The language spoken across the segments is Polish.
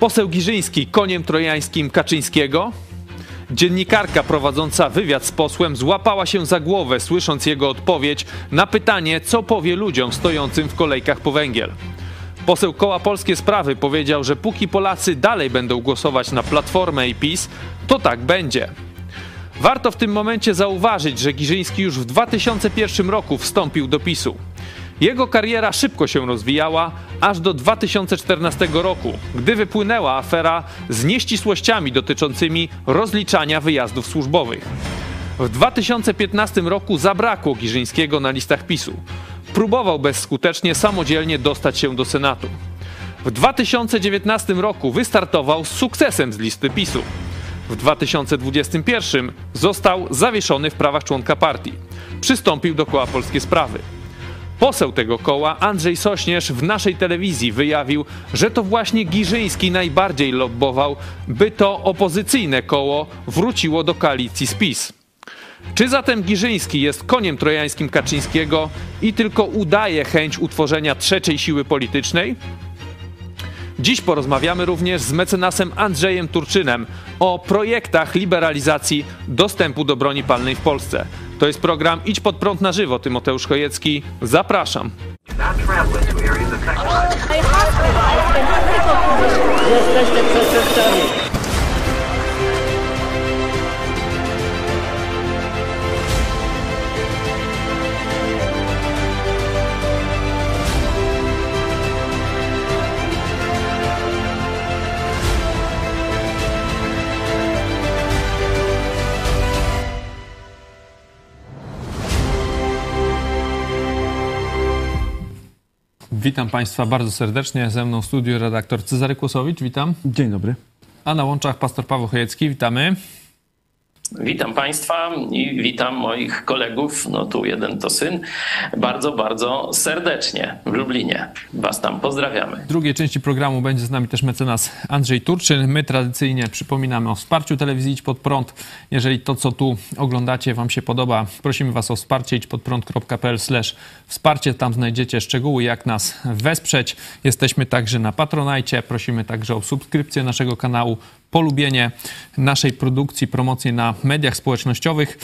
Poseł Giżyński koniem trojańskim Kaczyńskiego? Dziennikarka prowadząca wywiad z posłem złapała się za głowę, słysząc jego odpowiedź na pytanie, co powie ludziom stojącym w kolejkach po węgiel. Poseł Koła Polskie Sprawy powiedział, że póki Polacy dalej będą głosować na Platformę i PiS, to tak będzie. Warto w tym momencie zauważyć, że Giżyński już w 2001 roku wstąpił do PiSu. Jego kariera szybko się rozwijała, aż do 2014 roku, gdy wypłynęła afera z nieścisłościami dotyczącymi rozliczania wyjazdów służbowych. W 2015 roku zabrakło Giżyńskiego na listach PiSu. Próbował bezskutecznie samodzielnie dostać się do Senatu. W 2019 roku wystartował z sukcesem z listy PiSu. W 2021 został zawieszony w prawach członka partii. Przystąpił do koła Polskie Sprawy. Poseł tego koła, Andrzej Sośnierz, w naszej telewizji wyjawił, że to właśnie Giżyński najbardziej lobbował, by to opozycyjne koło wróciło do koalicji z PiS. Czy zatem Giżyński jest koniem trojańskim Kaczyńskiego i tylko udaje chęć utworzenia trzeciej siły politycznej? Dziś porozmawiamy również z mecenasem Andrzejem Turczynem o projektach liberalizacji dostępu do broni palnej w Polsce. To jest program Idź pod prąd na żywo. Tymoteusz Chojecki. Zapraszam. Jesteście przestępcami. Witam Państwa bardzo serdecznie. Ze mną w studiu redaktor Cezary Kłosowicz. Witam. Dzień dobry. A na łączach pastor Paweł Chojecki. Witamy. Witam Państwa i witam moich kolegów. No tu jeden to syn. Bardzo, bardzo serdecznie w Lublinie. Was tam pozdrawiamy. W drugiej części programu będzie z nami też mecenas Andrzej Turczyn. My tradycyjnie przypominamy o wsparciu telewizji Idź Pod Prąd. Jeżeli to, co tu oglądacie, Wam się podoba, prosimy Was o wsparcie idźpodprąd.pl wsparcie. Tam znajdziecie szczegóły, jak nas wesprzeć. Jesteśmy także na Patronajcie. Prosimy także o subskrypcję naszego kanału polubienie naszej produkcji, promocję na mediach społecznościowych.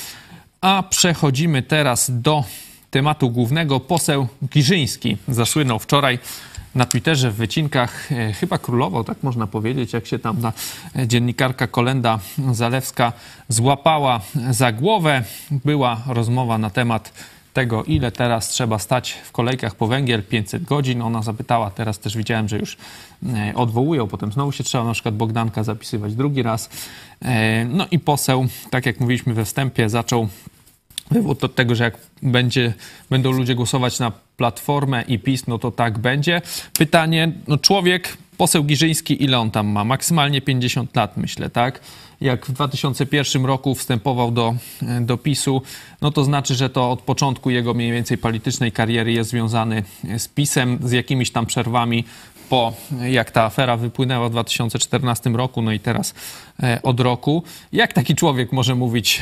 A przechodzimy teraz do tematu głównego. Poseł Giżyński zasłynął wczoraj na Twitterze w wycinkach, e, chyba królował, tak można powiedzieć, jak się tam na dziennikarka Kolenda Zalewska złapała za głowę. Była rozmowa na temat tego, ile teraz trzeba stać w kolejkach po węgiel, 500 godzin. Ona zapytała, teraz też widziałem, że już e, odwołują, potem znowu się trzeba na przykład Bogdanka zapisywać drugi raz. E, no i poseł, tak jak mówiliśmy we wstępie, zaczął od tego, że jak będzie, będą ludzie głosować na Platformę i PiS, no to tak będzie. Pytanie, no człowiek, poseł Giżyński, ile on tam ma? Maksymalnie 50 lat, myślę, tak? Jak w 2001 roku wstępował do, do PiSu, no to znaczy, że to od początku jego mniej więcej politycznej kariery jest związany z PiSem, z jakimiś tam przerwami po jak ta afera wypłynęła w 2014 roku, no i teraz od roku. Jak taki człowiek może mówić,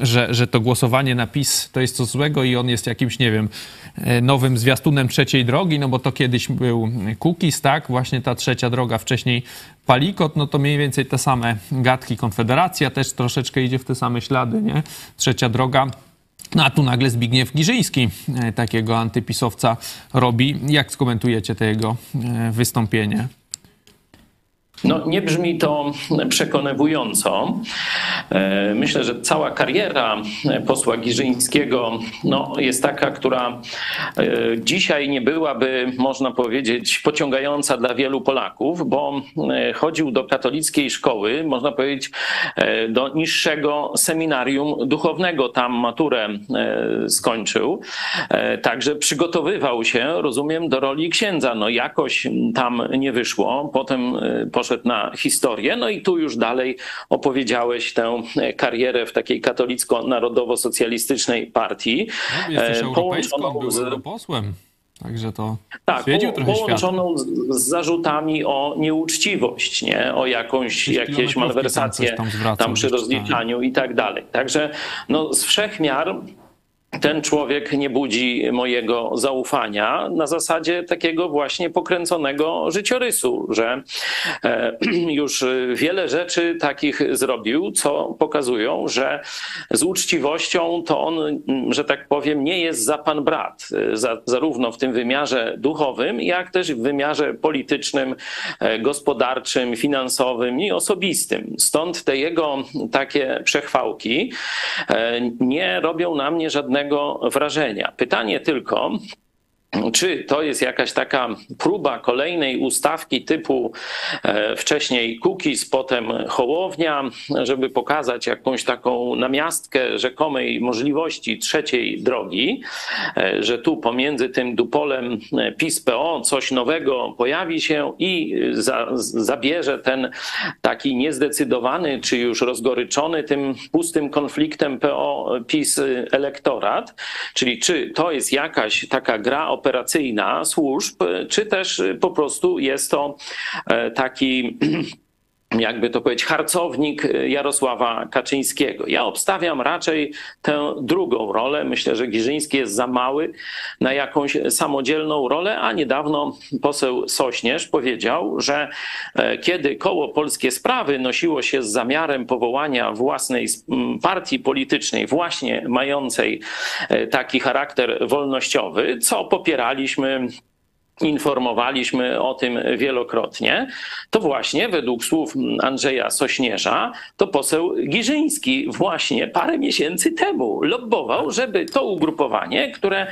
e, że, że to głosowanie na PiS to jest coś złego i on jest jakimś, nie wiem, e, nowym zwiastunem trzeciej drogi, no bo to kiedyś był Kukiz, tak? Właśnie ta trzecia droga, wcześniej Palikot, no to mniej więcej te same gadki. Konfederacja też troszeczkę idzie w te same ślady, nie? Trzecia droga no a tu nagle Zbigniew Giżyński e, takiego antypisowca robi. Jak skomentujecie to jego e, wystąpienie? No, nie brzmi to przekonywująco. E, myślę, że cała kariera posła Giżyńskiego no, jest taka, która e, dzisiaj nie byłaby, można powiedzieć, pociągająca dla wielu Polaków, bo e, chodził do katolickiej szkoły, można powiedzieć, do niższego seminarium duchownego. Tam maturę skończył. Także przygotowywał się, rozumiem, do roli księdza. No jakoś tam nie wyszło. Potem poszedł poszedł na historię. No i tu już dalej opowiedziałeś tę karierę w takiej katolicko-narodowo-socjalistycznej partii. No, jesteś e, połączoną z posłem. Także to tak, połączoną z, z, zarzutami o nieuczciwość, nie? o jakąś, jakieś malwersacje tam, tam, przy rozliczaniu i tak dalej. Także no, z wszechmiar ten człowiek nie budzi mojego zaufania na zasadzie takiego właśnie pokręconego życiorysu, że e, już wiele rzeczy takich zrobił, co pokazują, że z uczciwością to on, że tak powiem, nie jest za pan brat, zarówno w tym wymiarze duchowym, jak też w wymiarze politycznym, e, gospodarczym, finansowym i osobistym. Stąd te jego takie przechwałki e, nie robią na mnie żadnego wrażenia. Pytanie tylko, czy to jest jakaś taka próba kolejnej ustawki typu e, wcześniej cookies, potem Hołownia, żeby pokazać jakąś taką namiastkę rzekomej możliwości trzeciej drogi, e, że tu pomiędzy tym dupolem e, PiS-PO coś nowego pojawi się i za, zabierze ten taki niezdecydowany, czy już rozgoryczony tym pustym konfliktem PO-PiS elektorat, czyli czy to jest jakaś taka gra o operacyjna służb, czy też po prostu jest to e, taki jakby to powiedzieć, harcownik Jarosława Kaczyńskiego. Ja obstawiam raczej tę drugą rolę. Myślę, że Giżyński jest za mały na jakąś samodzielną rolę, a niedawno poseł Sośnierz powiedział, że e, kiedy koło Polskie Sprawy nosiło się z zamiarem powołania własnej partii politycznej, właśnie mającej e, taki charakter wolnościowy, co popieraliśmy informowaliśmy o tym wielokrotnie, to właśnie według słów Andrzeja Sośnierza, to poseł Giżyński właśnie parę miesięcy temu lobbował, żeby to ugrupowanie, które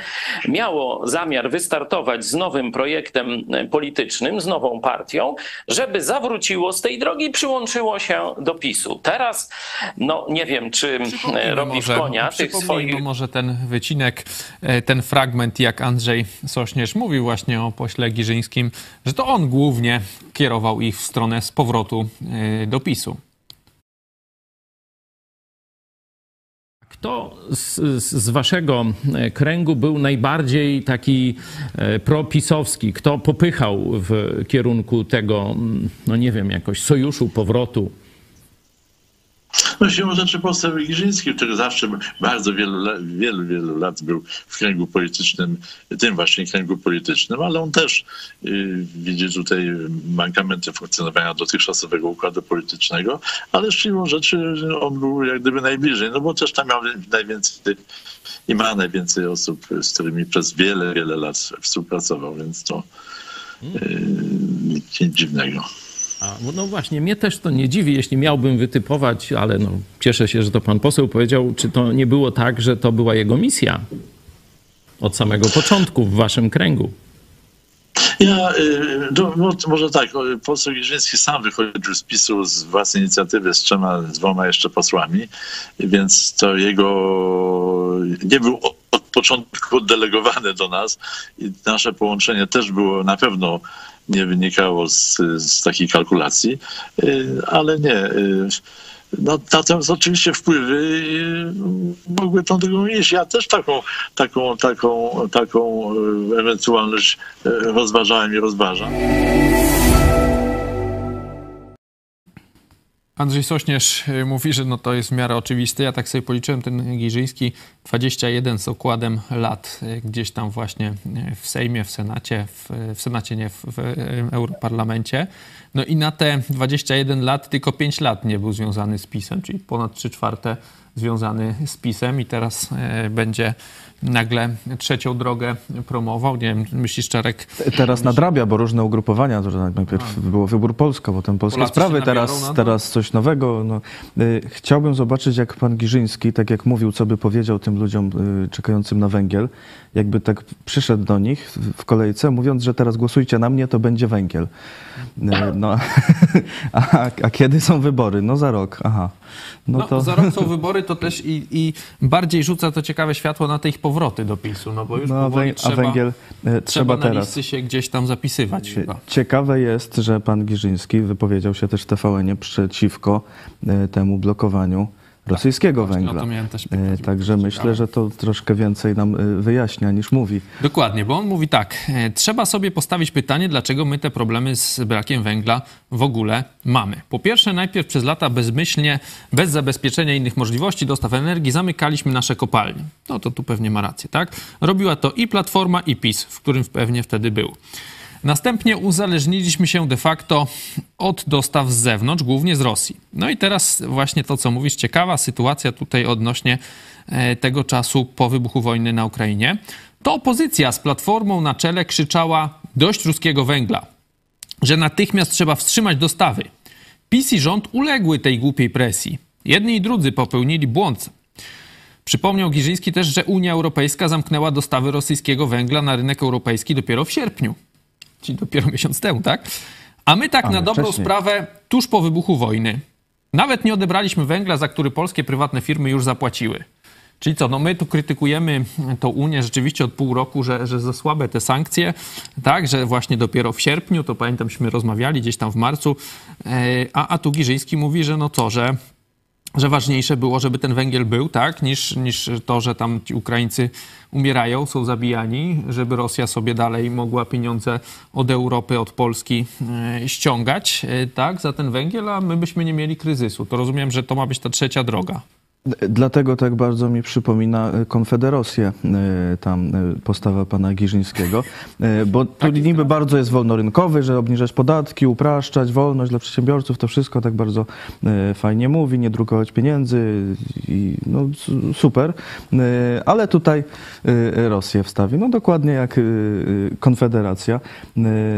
miało zamiar wystartować z nowym projektem politycznym, z nową partią, żeby zawróciło z tej drogi i przyłączyło się do PiSu. Teraz, no nie wiem, czy robi może, w konia tych swoich... może ten wycinek, e, ten fragment, jak Andrzej Sośnierz mówił właśnie o pośle Giżyńskim, że to on głównie kierował ich w stronę z powrotu y, do PiSu. Kto z, z, waszego e, kręgu był najbardziej taki e, propisowski? Kto popychał w kierunku tego, mm, no nie wiem, jakoś sojuszu, powrotu no siłą rzeczy poseł Giżyński, który zawsze bardzo wielu, wielu, wielu lat był w kręgu politycznym, tym właśnie kręgu politycznym, ale on też y, widzi tutaj mankamenty funkcjonowania dotychczasowego układu politycznego, ale siłą rzeczy on był jak gdyby najbliżej, no bo też tam miał najwięcej i ma najwięcej osób, z którymi przez wiele, wiele lat współpracował, więc to y, nic dziwnego. A, no właśnie, mnie też to nie dziwi, jeśli miałbym wytypować, ale no, cieszę się, że to pan poseł powiedział, czy to nie było tak, że to była jego misja od samego początku w waszym kręgu. Ja, no, może tak, poseł Giżyński sam wychodził z PiSu z własnej inicjatywy z trzema, dwoma jeszcze posłami, więc to jego nie był początku oddelegowany do nas i nasze połączenie też było na pewno nie wynikało z, z takiej kalkulacji, y, ale nie. Y, no, natomiast oczywiście wpływy y, mogły tą drogą iść. Ja też taką, taką, taką, taką ewentualność rozważałem i rozważam. Andrzej Sośnierz y, mówi, że no to jest w miarę oczywiste. Ja tak sobie policzyłem ten Giżyński 21 z okładem lat y, gdzieś tam właśnie y, w Sejmie, w Senacie, w, w Senacie nie, w, w Europarlamencie. No i na te 21 lat tylko 5 lat nie był związany z PiSem, czyli ponad 3 czwarte związany z PiSem i teraz będzie nagle trzecią drogę promował. Nie wiem, myślisz, Czarek? Teraz nadrabia, bo różne ugrupowania, to najpierw A. było Wybór Polska, potem Polskie Polacy Sprawy, teraz, teraz coś nowego. No, y, chciałbym zobaczyć, jak pan Giżyński, tak jak mówił, co by powiedział tym ludziom y, czekającym na węgiel, jakby tak przyszedł do nich w kolejce, mówiąc, że teraz głosujcie na mnie, to będzie węgiel. Y, no, a, a kiedy są wybory? No za rok, aha. No, no to... za rok są wybory, to też i, i bardziej rzuca to ciekawe światło na te ich powroty do PiSu, no bo już no, powoli trzeba, a węgiel e, trzeba, trzeba na teraz. listy się gdzieś tam zapisywać e, chyba. Ciekawe jest, że pan Giżyński wypowiedział się też w TVN-ie przeciwko e, temu blokowaniu rosyjskiego tak, węgla. E, także myślę, że to troszkę więcej nam e, wyjaśnia niż mówi. Dokładnie, bo on mówi tak, e, trzeba sobie postawić pytanie, dlaczego my te problemy z brakiem węgla w ogóle mamy. Po pierwsze, najpierw przez lata bezmyślnie, bez zabezpieczenia innych możliwości dostaw energii, zamykaliśmy nasze kopalnie. No to tu pewnie ma rację, tak? Robiła to i Platforma, i PiS, w którym pewnie wtedy był. Następnie uzależniliśmy się de facto od dostaw z zewnątrz, głównie z Rosji. No i teraz właśnie to, co mówisz, ciekawa sytuacja tutaj odnośnie e, tego czasu po wybuchu wojny na Ukrainie. To opozycja z Platformą na czele krzyczała dość ruskiego węgla, że natychmiast trzeba wstrzymać dostawy. PiS i rząd uległy tej głupiej presji. Jedni i drudzy popełnili błąd. Przypomniał Giżyński też, że Unia Europejska zamknęła dostawy rosyjskiego węgla na rynek europejski dopiero w sierpniu czyli dopiero miesiąc temu, tak? A my tak na dobrą wcześniej. sprawę tuż po wybuchu wojny nawet nie odebraliśmy węgla, za który polskie prywatne firmy już zapłaciły. Czyli co, no my tu krytykujemy tą Unię rzeczywiście od pół roku, że, że za słabe te sankcje, tak, że właśnie dopiero w sierpniu, to pamiętamśmy rozmawiali gdzieś tam w marcu, e, a, a tu Giżyński mówi, że no co, że że ważniejsze było, żeby ten węgiel był, tak, niż, niż to, że tam ci Ukraińcy umierają, są zabijani, żeby Rosja sobie dalej mogła pieniądze od Europy, od Polski e, ściągać, e, tak, za ten węgiel, a my byśmy nie mieli kryzysu. To rozumiem, że to ma być ta trzecia droga. Dlatego tak bardzo mi przypomina e, Konfederację, e, tam e, postawa pana Giżyńskiego, bo tu tak. niby bardzo jest wolnorynkowy, że obniżać podatki, upraszczać, wolność dla przedsiębiorców, to wszystko tak bardzo fajnie mówi, nie drukować pieniędzy i no super, ale tutaj Rosję wstawi, no dokładnie jak Konfederacja,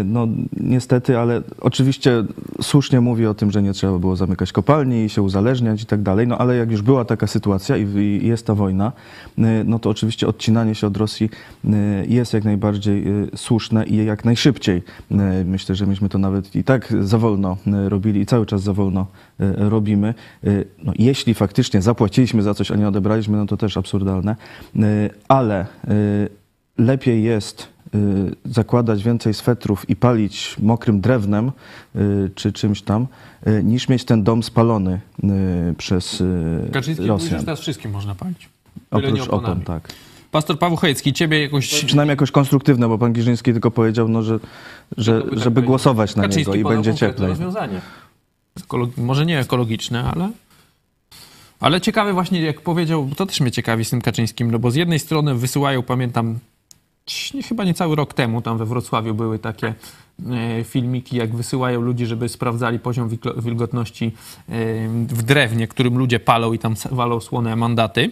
no niestety, ale oczywiście słusznie mówi o tym, że nie trzeba było zamykać kopalni i się uzależniać i tak dalej, no ale jak już była ta taka sytuacja i jest ta wojna, y, no to oczywiście odcinanie się od Rosji y, jest jak najbardziej y, słuszne i jak najszybciej. Myślę, że myśmy to nawet i tak za wolno robili i cały czas za wolno robimy. No, jeśli faktycznie zapłaciliśmy za coś, a nie odebraliśmy, no to też absurdalne, ale lepiej jest zakładać więcej swetrów i palić mokrym drewnem czy czymś tam, E, niż mieć ten dom spalony przez Kaczyński Rosjan. Że teraz wszystkim można palić. Oprócz opon, tak. Pastor Paweł Chojecki, ciebie jakoś... Przynajmniej jakoś konstruktywne, bo pan Giżyński tylko powiedział, no, że, że, żeby tak głosować na Kaczyński niego i będzie cieplej. rozwiązanie. Może nie ekologiczne, ale... Ale ciekawe właśnie, jak powiedział, to też mnie ciekawi z tym Kaczyńskim, no bo z jednej strony wysyłają, pamiętam, chyba nie cały rok temu, tam we Wrocławiu były takie E, filmiki, jak wysyłają ludzi, żeby sprawdzali poziom wilgotności w drewnie, którym ludzie palą i tam walą słone mandaty.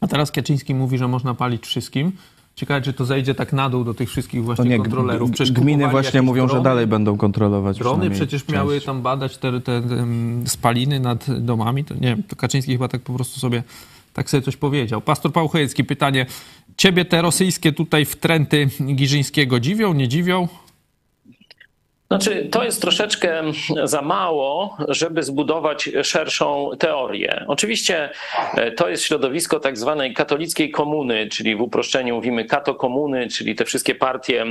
A teraz Kaczyński mówi, że można palić wszystkim. Ciekawe, czy to zejdzie tak na dół do tych wszystkich właśnie nie, kontrolerów. Przecież gminy właśnie mówią, drony, że dalej będą kontrolować. Drony przecież część. miały tam badać te, te, te, spaliny nad domami. To nie wiem, to Kaczyński chyba tak po prostu sobie tak sobie coś powiedział. Pastor Paweł Chojecki, pytanie. Ciebie te rosyjskie tutaj wtręty Giżyńskiego dziwią, nie dziwią? Znaczy, to jest troszeczkę za mało, żeby zbudować szerszą teorię. Oczywiście e, to jest środowisko tak zwanej katolickiej komuny, czyli w uproszczeniu mówimy kato komuny, czyli te wszystkie partie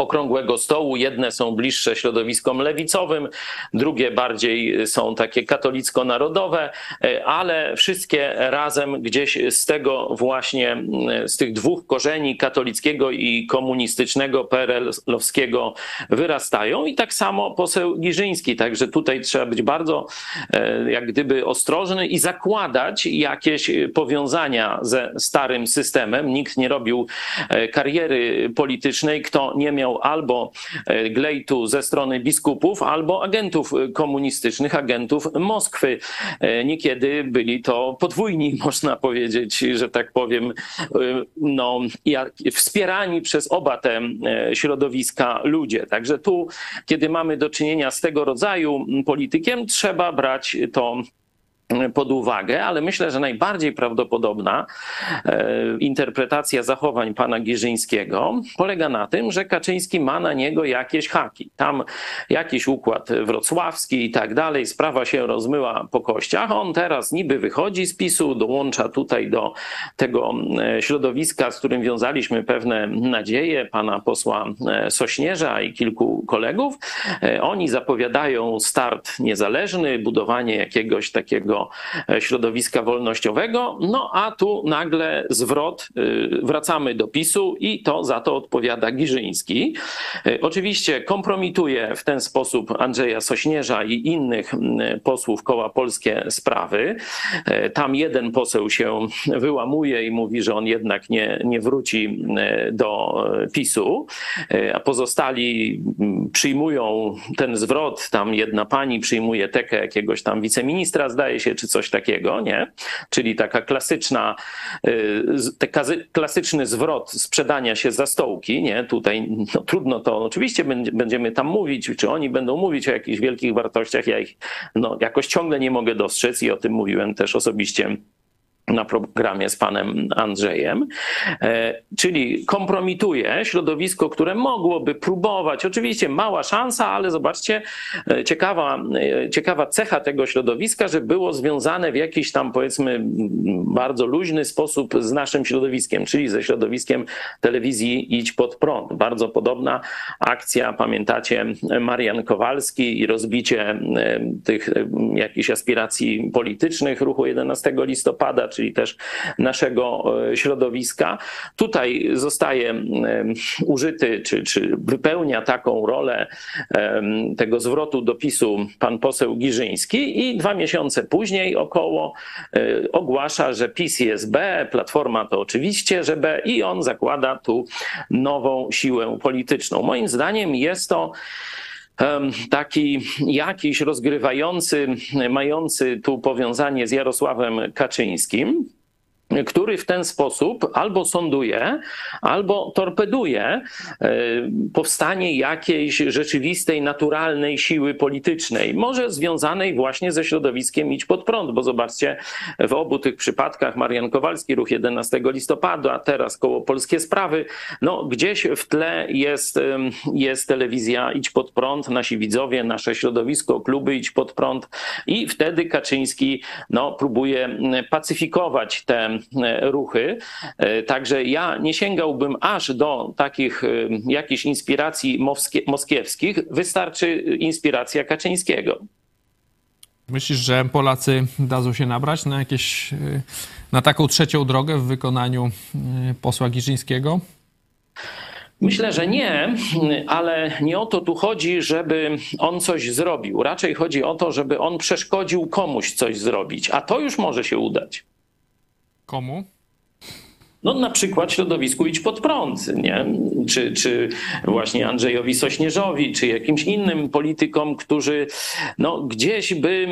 okrągłego stołu. Jedne są bliższe środowiskom lewicowym, drugie bardziej są takie katolicko-narodowe, e, ale wszystkie razem gdzieś z tego właśnie, z tych dwóch korzeni katolickiego i komunistycznego PRL-owskiego wyrastają i tak samo poseł Giżyński. Także tutaj trzeba być bardzo e, jak gdyby ostrożny i zakładać jakieś powiązania ze starym systemem. Nikt nie robił e, kariery politycznej, kto nie miał albo e, glejtu ze strony biskupów, albo agentów e, komunistycznych, agentów Moskwy. E, niekiedy byli to podwójni, można powiedzieć, że tak powiem, no, wspierani przez oba te środowiska ludzie. Także tu, kiedy mamy do czynienia z tego rodzaju politykiem, trzeba brać to pod uwagę, ale myślę, że najbardziej prawdopodobna e, interpretacja zachowań pana Giżyńskiego polega na tym, że Kaczyński ma na niego jakieś haki. Tam jakiś układ wrocławski i tak dalej, sprawa się rozmyła po kościach. On teraz niby wychodzi z PiSu, dołącza tutaj do tego e, środowiska, z którym wiązaliśmy pewne nadzieje pana posła e, Sośnierza i kilku kolegów. Oni zapowiadają start niezależny, budowanie jakiegoś takiego tego środowiska wolnościowego. No a tu nagle zwrot, wracamy do PiSu i to za to odpowiada Giżyński. Oczywiście kompromituje w ten sposób Andrzeja Sośnierza i innych posłów koła Polskie Sprawy. Tam jeden poseł się wyłamuje i mówi, że on jednak nie, nie wróci do PiSu, a pozostali przyjmują ten zwrot. Tam jedna pani przyjmuje tekę jakiegoś tam wiceministra, zdaje się, czy coś takiego, nie? Czyli taka klasyczna, klasyczny zwrot sprzedania się za stołki, nie? Tutaj no, trudno to, oczywiście będziemy tam mówić, czy oni będą mówić o jakichś wielkich wartościach, ja ich no, jakoś ciągle nie mogę dostrzec i o tym mówiłem też osobiście na programie z panem Andrzejem, e, czyli kompromituje środowisko, które mogłoby próbować, oczywiście mała szansa, ale zobaczcie, e, ciekawa, e, ciekawa cecha tego środowiska, że było związane w jakiś tam powiedzmy bardzo luźny sposób z naszym środowiskiem, czyli ze środowiskiem telewizji Idź Pod Prąd. Bardzo podobna akcja, pamiętacie, Marian Kowalski i rozbicie tych jakichś aspiracji politycznych ruchu 11 listopada, czy czyli też naszego e, środowiska. Tutaj zostaje użyty, czy, czy wypełnia taką rolę tego zwrotu dopisu pan poseł Giżyński i dwa miesiące później około e, ogłasza, że PiS jest B, Platforma to oczywiście, że B i on zakłada tu nową siłę polityczną. Moim zdaniem jest to taki jakiś rozgrywający, mający tu powiązanie z Jarosławem Kaczyńskim który w ten sposób albo sąduje, albo torpeduje e, powstanie jakiejś rzeczywistej, naturalnej siły politycznej, może związanej właśnie ze środowiskiem Idź Pod Prąd, bo zobaczcie, w obu tych przypadkach Marian Kowalski, ruch 11 listopada, teraz koło Polskie Sprawy, no gdzieś w tle jest, jest telewizja Idź Pod Prąd, nasi widzowie, nasze środowisko, kluby Idź Pod Prąd i wtedy Kaczyński no, próbuje pacyfikować te ruchy. E, także ja nie sięgałbym aż do takich e, jakichś inspiracji moskiewskich. Wystarczy inspiracja Kaczyńskiego. Myślisz, że Polacy dadzą się nabrać na jakieś, na taką trzecią drogę w wykonaniu posła Giżyńskiego? Myślę, że nie, ale nie o to tu chodzi, żeby on coś zrobił. Raczej chodzi o to, żeby on przeszkodził komuś coś zrobić, a to już może się udać. Komu? No na przykład środowisku Idź Pod Prąd, nie? Czy, czy właśnie Andrzejowi Sośnierzowi, czy jakimś innym politykom, którzy no, gdzieś by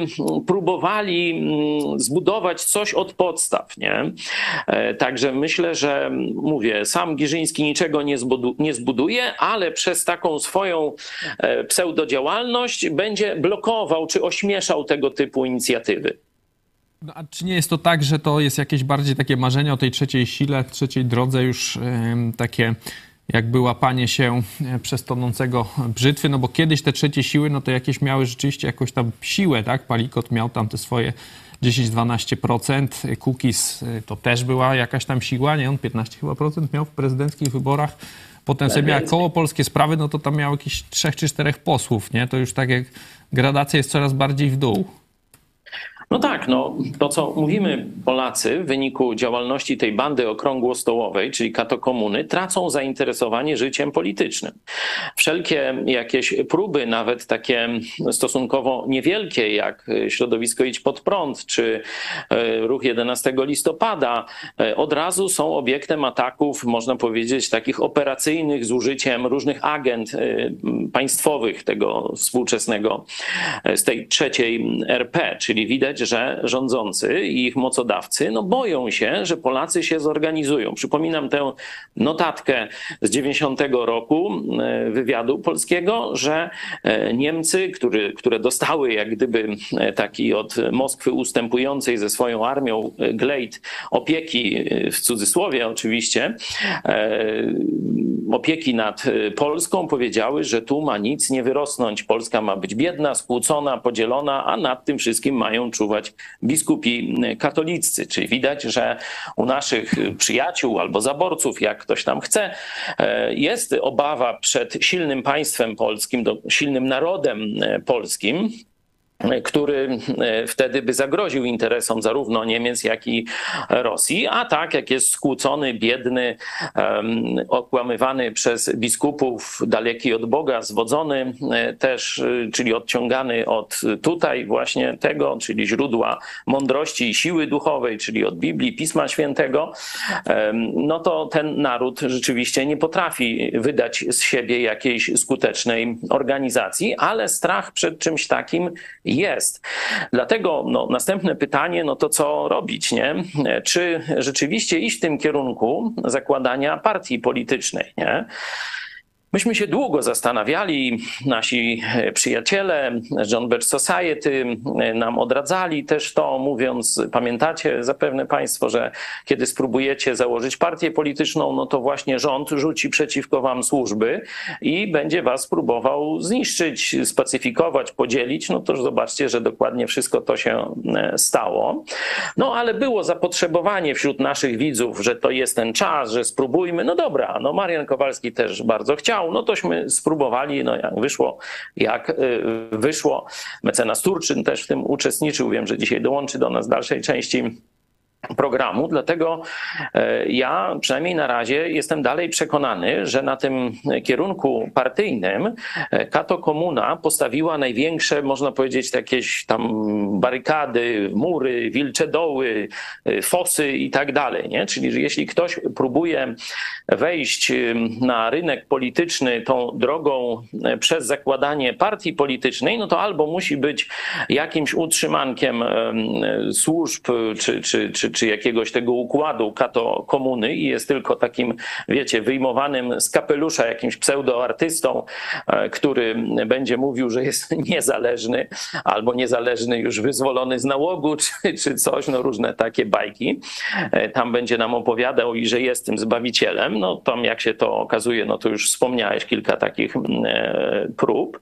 próbowali mm, zbudować coś od podstaw. Nie? E, także myślę, że mówię, sam Giżyński niczego nie, zbudu nie zbuduje, ale przez taką swoją e, pseudodziałalność będzie blokował czy ośmieszał tego typu inicjatywy. No, a czy nie jest to tak, że to jest jakieś bardziej takie marzenie o tej trzeciej sile, trzeciej drodze już yy, takie jakby łapanie się e, przez tonącego brzytwy, no bo kiedyś te trzecie siły, no to jakieś miały rzeczywiście jakąś tam siłę, tak? Palikot miał tam te swoje 10-12%, Cookies e, to też była jakaś tam siła, nie? On 15 chyba procent miał w prezydenckich wyborach. Potem sobie miał koło polskie sprawy, no to tam miał jakieś trzech czy czterech posłów, nie? To już tak jak gradacja jest coraz bardziej w dół. No tak, no to co mówimy Polacy w wyniku działalności tej bandy okrągłostołowej, czyli katokomuny, tracą zainteresowanie życiem politycznym. Wszelkie jakieś próby, nawet takie stosunkowo niewielkie, jak środowisko Idź Pod Prąd, czy e, ruch 11 listopada, e, od razu są obiektem ataków, można powiedzieć, takich operacyjnych z użyciem różnych agent e, państwowych tego współczesnego, z tej trzeciej RP, czyli widać, że rządzący i ich mocodawcy no boją się, że Polacy się zorganizują. Przypominam tę notatkę z 90 roku e, wywiadu polskiego, że e, Niemcy, który, które dostały jak gdyby e, taki od Moskwy ustępującej ze swoją armią glejt opieki, w cudzysłowie oczywiście, opieki nad Polską, powiedziały, że tu ma nic nie wyrosnąć. Polska ma być biedna, skłócona, podzielona, a nad tym wszystkim mają czuwać biskupi katoliccy. Czyli widać, że u naszych przyjaciół albo zaborców, jak ktoś tam chce, e, jest obawa przed silnym państwem polskim, silnym narodem e, polskim, który e, wtedy by zagroził interesom zarówno Niemiec, jak i Rosji, a tak jak jest skłócony, biedny, okłamywany przez biskupów, daleki od Boga, zwodzony e, też, e, czyli odciągany od tutaj właśnie tego, czyli źródła mądrości i siły duchowej, czyli od Biblii, Pisma Świętego, no to ten naród rzeczywiście nie potrafi wydać z siebie jakiejś skutecznej organizacji, ale strach przed czymś takim jest. Dlatego no, następne pytanie, no to co robić, nie? Czy rzeczywiście iść w tym kierunku zakładania partii politycznej, nie? Myśmy się długo zastanawiali, nasi przyjaciele, John Birch Society nam odradzali też to, mówiąc, pamiętacie zapewne Państwo, że kiedy spróbujecie założyć partię polityczną, no to właśnie rząd rzuci przeciwko Wam służby i będzie Was próbował zniszczyć, spacyfikować, podzielić. No to już zobaczcie, że dokładnie wszystko to się e, stało. No ale było zapotrzebowanie wśród naszych widzów, że to jest ten czas, że spróbujmy. No dobra, no Marian Kowalski też bardzo chciał no tośmy spróbowali, no jak wyszło, jak y, wyszło. Mecenas Turczyn też w tym uczestniczył, wiem, że dzisiaj dołączy do nas w dalszej części programu. Dlatego e, ja przynajmniej na razie jestem dalej przekonany, że na tym kierunku partyjnym e, Kato Komuna postawiła największe, można powiedzieć, jakieś tam barykady, mury, wilcze doły, e, fosy i tak dalej. Nie? Czyli jeśli ktoś próbuje wejść na rynek polityczny tą drogą przez zakładanie partii politycznej, no to albo musi być jakimś utrzymankiem służb czy, czy, czy czy, jakiegoś tego układu kato komuny i jest tylko takim, wiecie, wyjmowanym z kapelusza jakimś pseudoartystą, e, który będzie mówił, że jest niezależny albo niezależny już wyzwolony z nałogu czy, czy coś, no różne takie bajki. E, tam będzie nam opowiadał i że jest tym zbawicielem. No tam jak się to okazuje, no to już wspomniałeś kilka takich e, prób.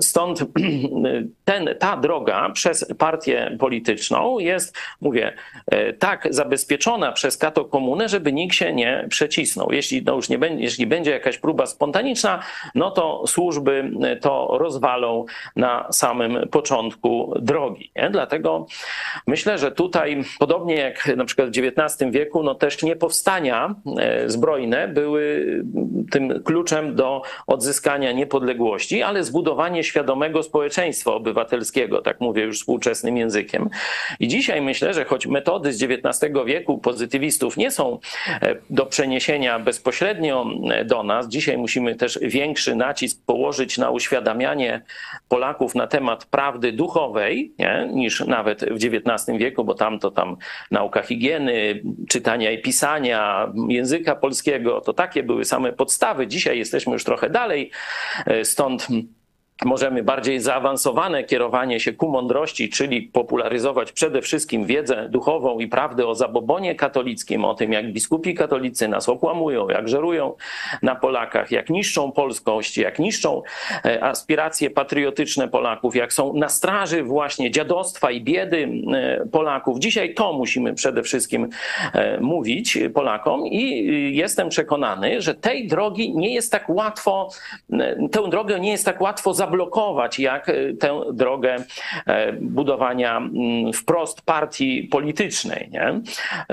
Stąd ten, ta droga przez partię polityczną jest, mówię, E, tak zabezpieczona przez kato komunę, żeby nikt się nie przecisnął. Jeśli, no już nie będzie, jeśli będzie jakaś próba spontaniczna, no to służby e, to rozwalą na samym początku drogi. Nie? Dlatego myślę, że tutaj, podobnie jak na przykład w XIX wieku, no też nie powstania e, zbrojne były tym kluczem do odzyskania niepodległości, ale zbudowanie świadomego społeczeństwa obywatelskiego, tak mówię już współczesnym językiem. I dzisiaj myślę, że choć metody metody z XIX wieku pozytywistów nie są e, do przeniesienia bezpośrednio e, do nas. Dzisiaj musimy też większy nacisk położyć na uświadamianie Polaków na temat prawdy duchowej nie? niż nawet w XIX wieku, bo tam to tam nauka higieny, czytania i pisania, języka polskiego, to takie były same podstawy. Dzisiaj jesteśmy już trochę dalej, e, stąd możemy bardziej zaawansowane kierowanie się ku mądrości, czyli popularyzować przede wszystkim wiedzę duchową i prawdę o zabobonie katolickim, o tym, jak biskupi katolicy nas okłamują, jak żerują na Polakach, jak niszczą polskość, jak niszczą e, aspiracje patriotyczne Polaków, jak są na straży właśnie dziadostwa i biedy e, Polaków. Dzisiaj to musimy przede wszystkim e, mówić Polakom i jestem przekonany, że tej drogi nie jest tak łatwo, tę drogę nie jest tak łatwo zabudować zablokować, jak e, tę drogę e, budowania mm, wprost partii politycznej. Nie?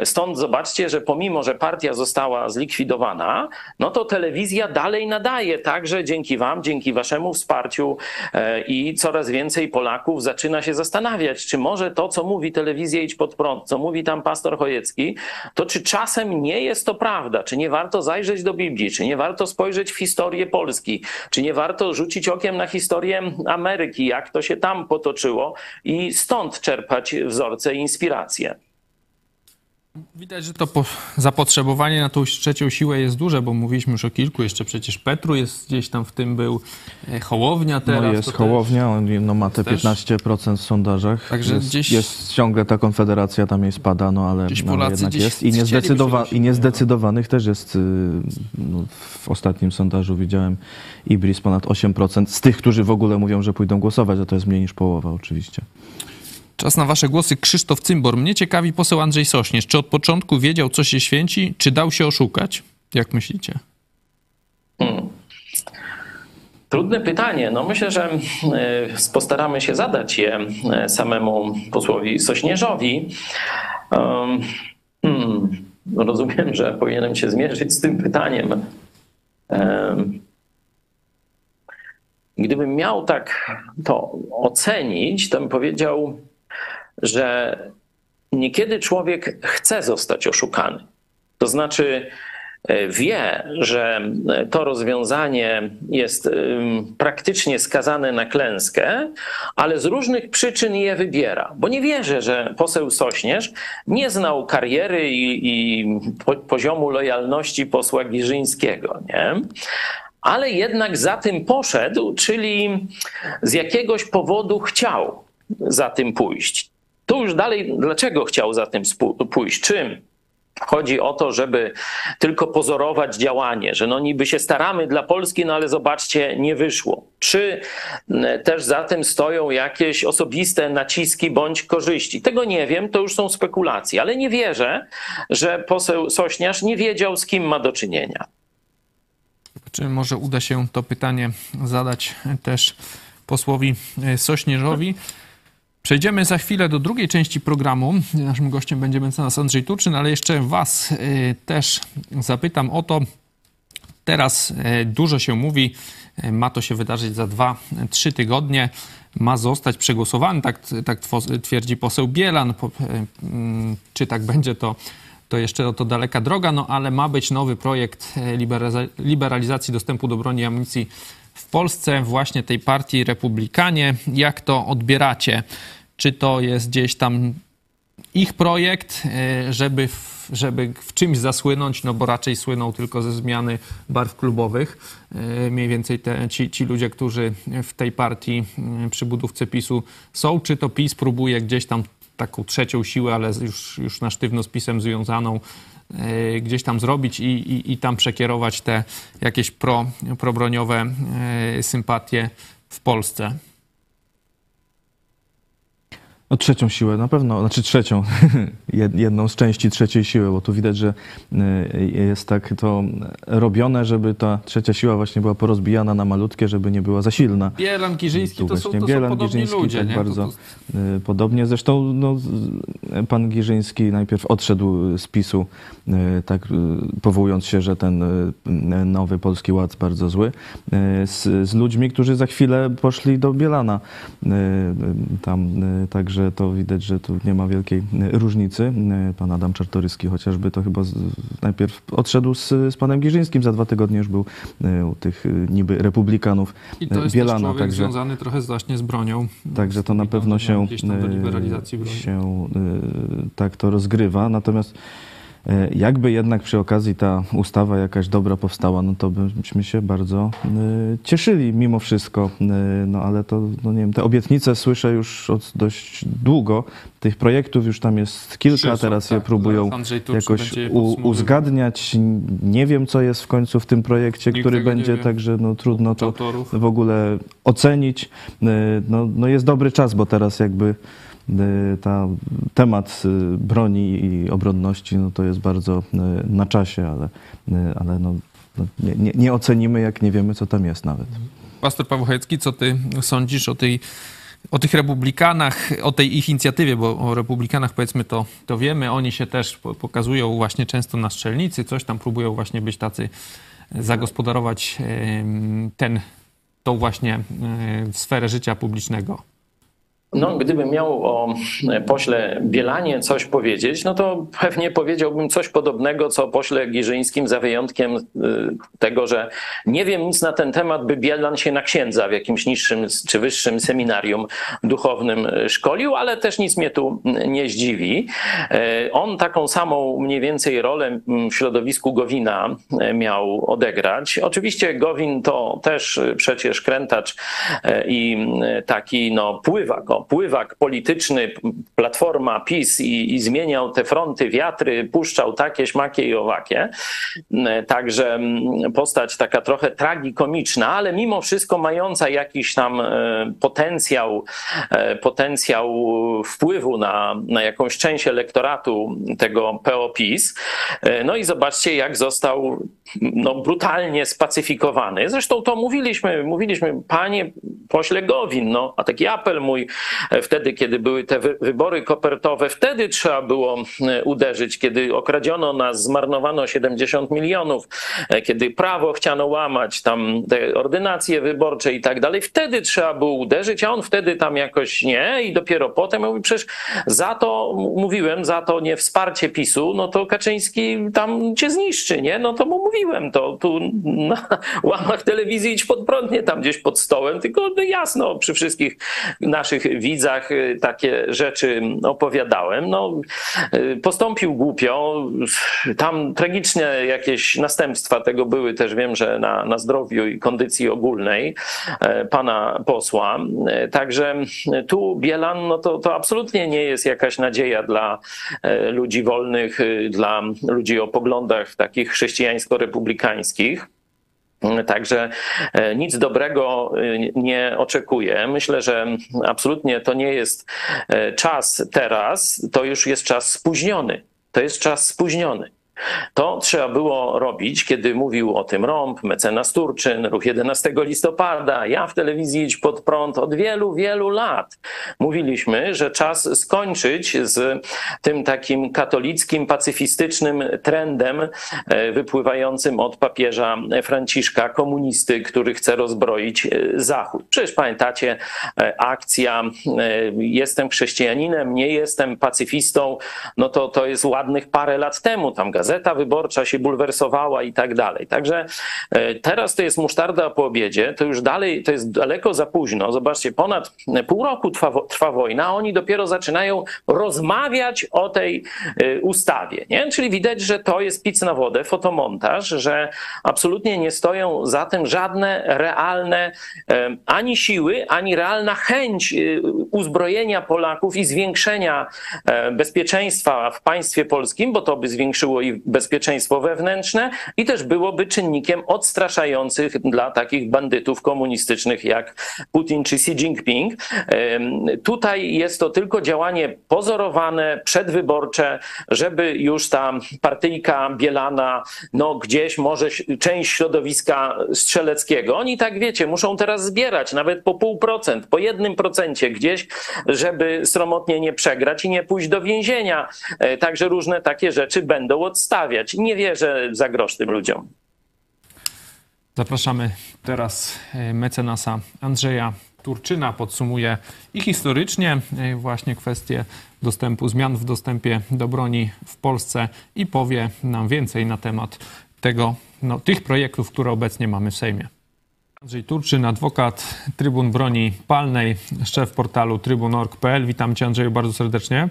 Stąd zobaczcie, że pomimo, że partia została zlikwidowana, no to telewizja dalej nadaje, także dzięki Wam, dzięki Waszemu wsparciu e, i coraz więcej Polaków zaczyna się zastanawiać, czy może to, co mówi telewizja Idź Pod Prąd, co mówi tam pastor Chojecki, to czy czasem nie jest to prawda, czy nie warto zajrzeć do Biblii, czy nie warto spojrzeć w historię Polski, czy nie warto rzucić okiem na historię historię Ameryki, jak to się tam potoczyło i stąd czerpać wzorce i inspiracje. Widać, że to zapotrzebowanie na tą trzecią siłę jest duże, bo mówiliśmy już o kilku, jeszcze przecież Petru jest gdzieś tam w tym był, e, Hołownia teraz. No jest Hołownia, on no, ma te 15% w sondażach. Także jest, gdzieś... jest ciągle ta konfederacja, tam jej spada, no ale no, jednak jest. I, niezdecydowa i niezdecydowanych też jest, y, no, w ostatnim sondażu widziałem Ibris ponad 8% z tych, którzy w ogóle mówią, że pójdą głosować, a to jest mniej niż połowa oczywiście. Czas na wasze głosy. Krzysztof Cymbor. Mnie ciekawi poseł Andrzej Sośnierz. Czy od początku wiedział, co się święci? Czy dał się oszukać? Jak myślicie? Hmm. Trudne pytanie. No myślę, że postaramy się zadać je samemu posłowi Sośnierzowi. Hmm, rozumiem, że powinienem się zmierzyć z tym pytaniem. Gdybym miał tak to ocenić, to bym powiedział, że niekiedy człowiek chce zostać oszukany. To znaczy, e, wie, że to rozwiązanie jest praktycznie skazane na klęskę, ale z różnych przyczyn je wybiera. Bo nie wierzę, że poseł Sośnierz nie znał kariery i, i poziomu lojalności posła Giżyńskiego. Nie? ale jednak za tym poszedł, czyli z jakiegoś powodu chciał za tym pójść. Tu już dalej, dlaczego chciał za tym pójść? Czym? Chodzi o to, żeby tylko pozorować działanie, że no niby się staramy dla Polski, no ale zobaczcie, nie wyszło. Czy też za tym stoją jakieś osobiste naciski bądź korzyści? Tego nie wiem, to już są spekulacje, ale nie wierzę, że poseł Sośniarz nie wiedział, z kim ma do czynienia. Czy może uda się to pytanie zadać też posłowi e, Sośnierzowi? Przejdziemy za chwilę do drugiej części programu. Naszym gościem będzie mecenas Andrzej Turczyn, ale jeszcze Was e, też zapytam o to. Teraz e, dużo się mówi, ma to się wydarzyć za dwa, trzy tygodnie. Ma zostać przegłosowany, tak, tak twierdzi poseł Bielan. Czy tak będzie, to to jeszcze to daleka droga, no ale ma być nowy projekt e, liberalizacji dostępu do broni i amunicji w Polsce, właśnie tej partii Republikanie. Jak to odbieracie? Czy to jest gdzieś tam ich projekt, e, żeby w, żeby w czymś zasłynąć, no bo raczej słyną tylko ze zmiany barw klubowych. E, mniej więcej te, ci, ci ludzie, którzy w tej partii przy budówce PiSu są, czy to PiS próbuje gdzieś tam taką trzecią siłę, ale już, już na sztywno z pisem związaną, gdzieś tam zrobić i, i, i tam przekierować te jakieś pro, probroniowe e, sympatie w Polsce. No trzecią siłę na pewno, znaczy trzecią, jedną z części trzeciej siły, bo tu widać, że y, jest tak to robione, żeby ta trzecia siła właśnie była porozbijana na malutkie, żeby nie była za silna. Bielan, Giżyński to są, to Bielan, są podobni Giżyński, ludzie. Tak nie? bardzo to, to... Y, podobnie. Zresztą no, pan Giżyński najpierw odszedł z PiSu, y, tak powołując się, że ten nowy Polski Ład bardzo zły, z, z ludźmi, którzy za chwilę poszli do Bielana. Tam także że to widać, że tu nie ma wielkiej e, różnicy. E, pan Adam Czartoryski chociażby to chyba z, najpierw odszedł z, z panem Giżyńskim, za dwa tygodnie już był e, u tych niby republikanów I to jest Bielana. Też także, związany trochę właśnie z bronią. Także to na pewno się, się tak to rozgrywa. Natomiast jakby jednak przy okazji ta ustawa jakaś dobra powstała, no to byśmy się bardzo e, cieszyli mimo wszystko. E, no ale to, no nie wiem, te obietnice słyszę już od dość długo. Tych projektów już tam jest kilka, teraz tak, je próbują jakoś uzgadniać. Nie wiem, co jest w końcu w tym projekcie, który będzie, także no, trudno to w ogóle ocenić. No, no jest dobry czas, bo teraz jakby ta temat y, broni i obronności no to jest bardzo y, na czasie, ale, ale no, no nie, nie, nie, ocenimy, jak nie wiemy, co tam jest nawet. Pastor Paweł Chojecki, co ty sądzisz o tej o tych republikanach, o tej ich inicjatywie, bo o republikanach powiedzmy to, to wiemy, oni się też pokazują właśnie często na strzelnicy, coś tam próbują właśnie być tacy, zagospodarować ten, tą właśnie sferę życia publicznego. No, gdybym miał o pośle Bielanie coś powiedzieć, no to pewnie powiedziałbym coś podobnego, co pośle Giżyńskim, za wyjątkiem y, tego, że nie wiem nic na ten temat, by Bielan się na księdza w jakimś niższym czy wyższym seminarium duchownym szkolił, ale też nic mnie tu nie zdziwi. On taką samą mniej więcej rolę w środowisku Gowina miał odegrać. Oczywiście Gowin to też przecież krętacz i taki no, pływak pływak polityczny, Platforma, PiS i, i zmieniał te fronty, wiatry, puszczał takie, śmakie i owakie. Także mm, postać taka trochę tragikomiczna, ale mimo wszystko mająca jakiś tam e, potencjał, e, potencjał wpływu na, na jakąś część elektoratu tego PO-PiS. E, no i zobaczcie, jak został no, brutalnie spacyfikowany. Zresztą to mówiliśmy, mówiliśmy, panie pośle Gowin, no, a taki apel mój wtedy, kiedy były te wybory kopertowe, wtedy trzeba było uderzyć, kiedy okradziono nas, zmarnowano 70 milionów, kiedy prawo chciano łamać, tam te ordynacje wyborcze i tak dalej, wtedy trzeba było uderzyć, a on wtedy tam jakoś nie i dopiero potem mówi, przecież za to, mówiłem, za to nie wsparcie PiSu, no to Kaczyński tam cię zniszczy, nie? No to mu mówiłem, to tu na łamach telewizji idź pod prąd, nie tam gdzieś pod stołem, tylko no jasno przy wszystkich naszych widzach y, takie rzeczy opowiadałem. No, y, postąpił głupio, tam tragiczne jakieś następstwa tego były też, wiem, że na, na zdrowiu i kondycji ogólnej e, pana posła. E, także tu Bielan, no to, to absolutnie nie jest jakaś nadzieja dla e, ludzi wolnych, dla ludzi o poglądach takich chrześcijańsko-republikańskich. Także nic dobrego nie oczekuję. Myślę, że absolutnie to nie jest czas teraz, to już jest czas spóźniony. To jest czas spóźniony. To trzeba było robić, kiedy mówił o tym Rąb, mecenas Turczyn, ruch 11 listopada, ja w telewizji Idź Pod Prąd od wielu, wielu lat. Mówiliśmy, że czas skończyć z tym takim katolickim, pacyfistycznym trendem e, wypływającym od papieża Franciszka, komunisty, który chce rozbroić e, Zachód. Przecież pamiętacie e, akcja jestem chrześcijaninem, nie jestem pacyfistą, no to to jest ładnych parę lat temu, tam gazeta Gazeta Wyborcza się bulwersowała i tak dalej. Także e, teraz to jest musztarda po obiedzie, to już dalej, to jest daleko za późno. Zobaczcie, ponad pół roku trwa, trwa wojna, a oni dopiero zaczynają rozmawiać o tej e, ustawie. Nie? Czyli widać, że to jest pic na wodę, fotomontaż, że absolutnie nie stoją za tym żadne realne e, ani siły, ani realna chęć uzbrojenia Polaków i zwiększenia bezpieczeństwa w państwie polskim, bo to by zwiększyło i bezpieczeństwo wewnętrzne i też byłoby czynnikiem odstraszających dla takich bandytów komunistycznych jak Putin czy Xi Jinping. Tutaj jest to tylko działanie pozorowane, przedwyborcze, żeby już ta partyjka Bielana, no gdzieś może część środowiska strzeleckiego. Oni tak wiecie, muszą teraz zbierać nawet po pół procent, po jednym procencie gdzieś, żeby sromotnie nie przegrać i nie pójść do więzienia. E, także różne takie rzeczy będą odstawione stawiać. Nie wierzę za grosz tym ludziom. Zapraszamy teraz e, mecenasa Andrzeja Turczyna. Podsumuje i historycznie e, właśnie kwestię dostępu, zmian w dostępie do broni w Polsce i powie nam więcej na temat tego, no, tych projektów, które obecnie mamy w Sejmie. Andrzej Turczyn, adwokat Trybun Broni Palnej, szef portalu trybun.org.pl. Witam Cię Andrzeju bardzo serdecznie.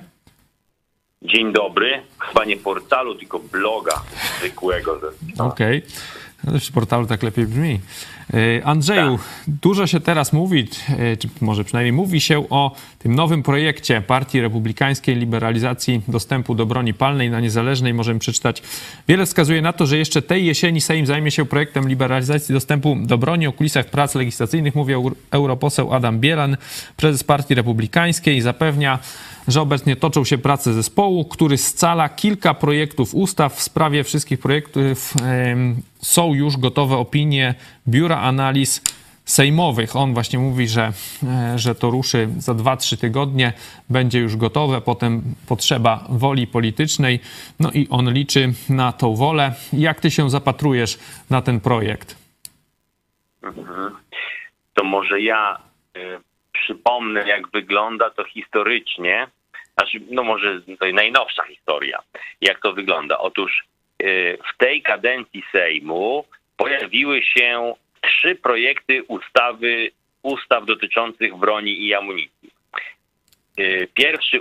Dzień dobry. Chyba nie portalu, tylko bloga zwykłego. Okej. Okay. W portalu tak lepiej brzmi. E, Andrzeju, tak. dużo się teraz mówi, e, czy może przynajmniej mówi się o tym nowym projekcie Partii Republikańskiej liberalizacji dostępu do broni palnej na niezależnej. Możemy przeczytać. Wiele wskazuje na to, że jeszcze tej jesieni Sejm zajmie się projektem liberalizacji dostępu do broni. O kulisach prac legislacyjnych mówi europoseł Adam Bielan, prezes Partii Republikańskiej. Zapewnia, że obecnie toczą się prace zespołu, który scala kilka projektów ustaw. W sprawie wszystkich projektów są już gotowe opinie Biura Analiz Sejmowych. On właśnie mówi, że, e, że to ruszy za 2-3 tygodnie, będzie już gotowe, potem potrzeba woli politycznej, no i on liczy na tą wolę. Jak ty się zapatrujesz na ten projekt? Mhm. To może ja y, przypomnę, jak wygląda to historycznie znaczy, no może to najnowsza historia, jak to wygląda. Otóż y, w tej kadencji Sejmu pojawiły się trzy projekty ustawy, ustaw dotyczących broni i amunicji. Y, pierwszy,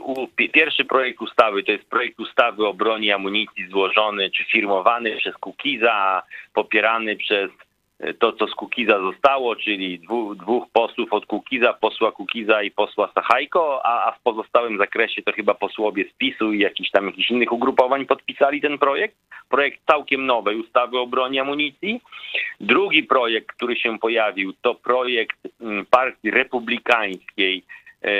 pierwszy projekt ustawy to jest projekt ustawy o broni i amunicji złożony czy firmowany przez Kukiza, popierany przez to, co z Kukiza zostało, czyli dwóch, dwóch posłów od Kukiza, posła Kukiza i posła Sachajko, a, a w pozostałym zakresie to chyba posłowie z PiSu i jakichś tam jakichś innych ugrupowań podpisali ten projekt. Projekt całkiem nowej ustawy o broni amunicji. Drugi projekt, który się pojawił, to projekt mm, Partii Republikańskiej, e,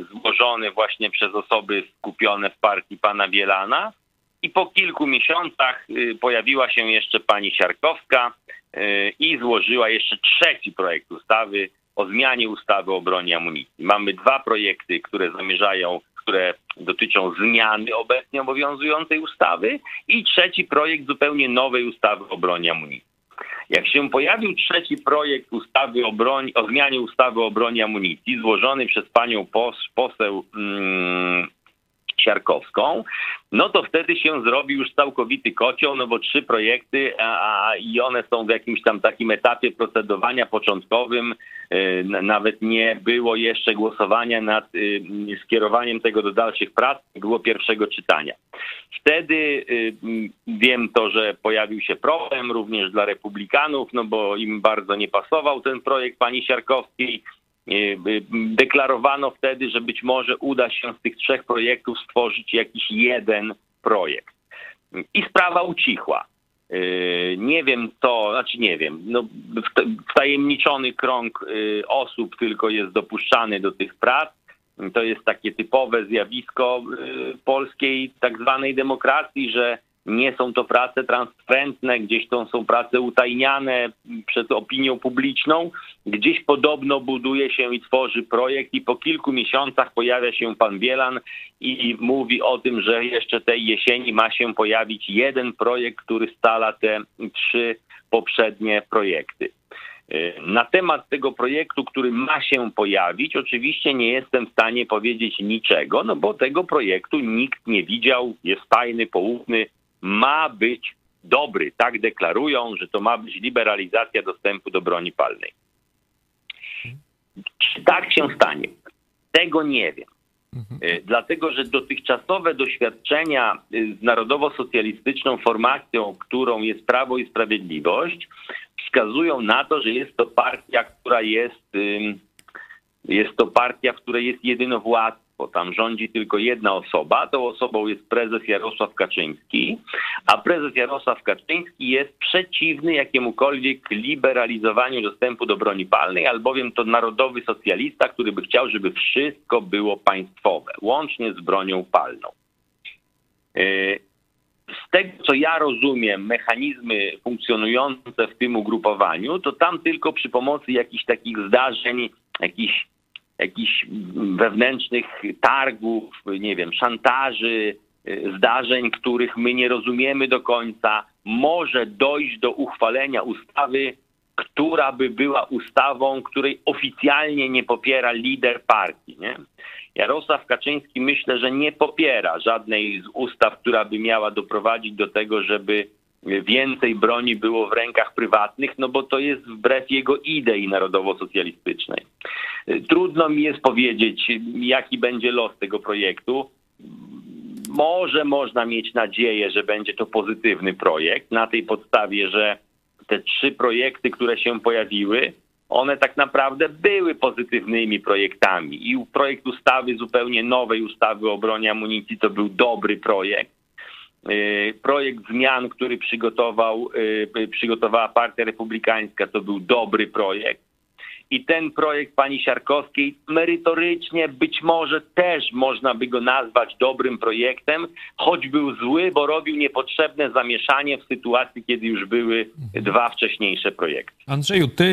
złożony właśnie przez osoby skupione w partii pana Bielana. I po kilku miesiącach y, pojawiła się jeszcze pani Siarkowska i złożyła jeszcze trzeci projekt ustawy o zmianie ustawy o broni amunicji. Mamy dwa projekty, które zamierzają, które dotyczą zmiany obecnie obowiązującej ustawy i trzeci projekt zupełnie nowej ustawy o broni amunicji. Jak się pojawił trzeci projekt ustawy o, broni, o zmianie ustawy o broni amunicji, złożony przez panią pos, poseł mm, Siarkowską, no to wtedy się zrobi już całkowity kocioł, no bo trzy projekty, a, a i one są w jakimś tam takim etapie procedowania początkowym. Y, nawet nie było jeszcze głosowania nad y, skierowaniem tego do dalszych prac, było pierwszego czytania. Wtedy y, wiem to, że pojawił się problem również dla republikanów, no bo im bardzo nie pasował ten projekt pani Siarkowskiej deklarowano wtedy, że być może uda się z tych trzech projektów stworzyć jakiś jeden projekt. I sprawa ucichła. Yy, nie wiem to, znaczy nie wiem, no, wtajemniczony krąg osób tylko jest dopuszczany do tych prac. To jest takie typowe zjawisko polskiej tak zwanej demokracji, że nie są to prace transparentne, gdzieś to są prace utajniane przed opinią publiczną. Gdzieś podobno buduje się i tworzy projekt i po kilku miesiącach pojawia się pan Bielan i mówi o tym, że jeszcze tej jesieni ma się pojawić jeden projekt, który stala te trzy poprzednie projekty. Na temat tego projektu, który ma się pojawić, oczywiście nie jestem w stanie powiedzieć niczego, no bo tego projektu nikt nie widział, jest tajny, poufny, ma być dobry. Tak deklarują, że to ma być liberalizacja dostępu do broni palnej. Czy tak się stanie? Tego nie wiem. Mhm. Dlatego, że dotychczasowe doświadczenia y, z narodowo-socjalistyczną formacją, którą jest Prawo i Sprawiedliwość, wskazują na to, że jest to partia, która jest, jest to partia, w której jest jedynowładca bo tam rządzi tylko jedna osoba, tą osobą jest prezes Jarosław Kaczyński, a prezes Jarosław Kaczyński jest przeciwny jakiemukolwiek liberalizowaniu dostępu do broni palnej, albowiem to narodowy socjalista, który by chciał, żeby wszystko było państwowe, łącznie z bronią palną. E, z tego, co ja rozumiem, mechanizmy funkcjonujące w tym ugrupowaniu, to tam tylko przy pomocy jakichś takich zdarzeń, jakichś jakichś wewnętrznych targów, nie wiem, szantaży, y, zdarzeń, których my nie rozumiemy do końca, może dojść do uchwalenia ustawy, która by była ustawą, której oficjalnie nie popiera lider partii. Nie? Jarosław Kaczyński myślę, że nie popiera żadnej z ustaw, która by miała doprowadzić do tego, żeby więcej broni było w rękach prywatnych, no bo to jest wbrew jego idei narodowo-socjalistycznej. Trudno mi jest powiedzieć, jaki będzie los tego projektu. Może można mieć nadzieję, że będzie to pozytywny projekt na tej podstawie, że te trzy projekty, które się pojawiły, one tak naprawdę były pozytywnymi projektami. I projekt ustawy, zupełnie nowej ustawy o broni amunicji, to był dobry projekt projekt zmian, który przygotował, y, przygotowała Partia Republikańska, to był dobry projekt. I ten projekt pani Siarkowskiej merytorycznie być może też można by go nazwać dobrym projektem, choć był zły, bo robił niepotrzebne zamieszanie w sytuacji, kiedy już były dwa wcześniejsze projekty. Andrzeju, ty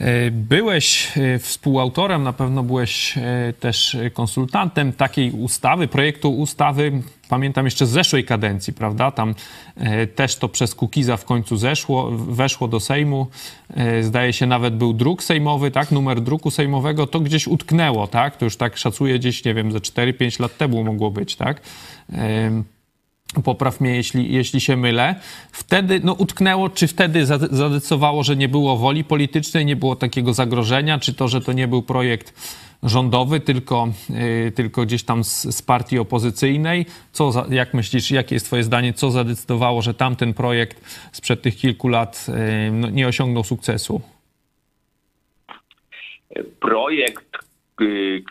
e, byłeś e, współautorem, na pewno byłeś e, też konsultantem takiej ustawy, projektu ustawy pamiętam jeszcze z zeszłej kadencji, prawda? Tam e, też to przez Kukiza w końcu zeszło, weszło do Sejmu. E, zdaje się nawet był druk sejmowy, tak? Numer druku sejmowego, to gdzieś utknęło, tak? To już tak szacuję gdzieś, nie wiem, ze 4-5 lat temu mogło być, tak? E, popraw mnie, jeśli, jeśli się mylę. Wtedy no, utknęło, czy wtedy zadecydowało, że nie było woli politycznej, nie było takiego zagrożenia, czy to, że to nie był projekt rządowy, tylko, yy, tylko gdzieś tam z, z partii opozycyjnej. Co, za, jak myślisz, jakie jest twoje zdanie, co zadecydowało, że tamten projekt sprzed tych kilku lat yy, no, nie osiągnął sukcesu? Projekt, yy,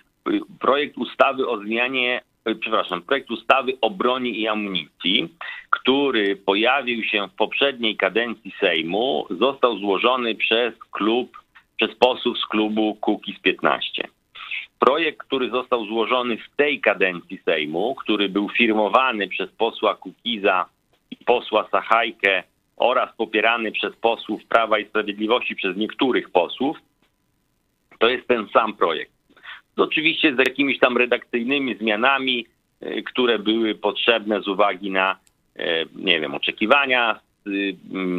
projekt ustawy o zmianie przepraszam, projekt ustawy o broni i amunicji, który pojawił się w poprzedniej kadencji Sejmu, został złożony przez klub, przez posłów z klubu Kukiz 15. Projekt, który został złożony w tej kadencji Sejmu, który był firmowany przez posła Kukiza i posła Sachajkę oraz popierany przez posłów Prawa i Sprawiedliwości, przez niektórych posłów, to jest ten sam projekt. Oczywiście z jakimiś tam redakcyjnymi zmianami, e, które były potrzebne z uwagi na, e, nie wiem, oczekiwania,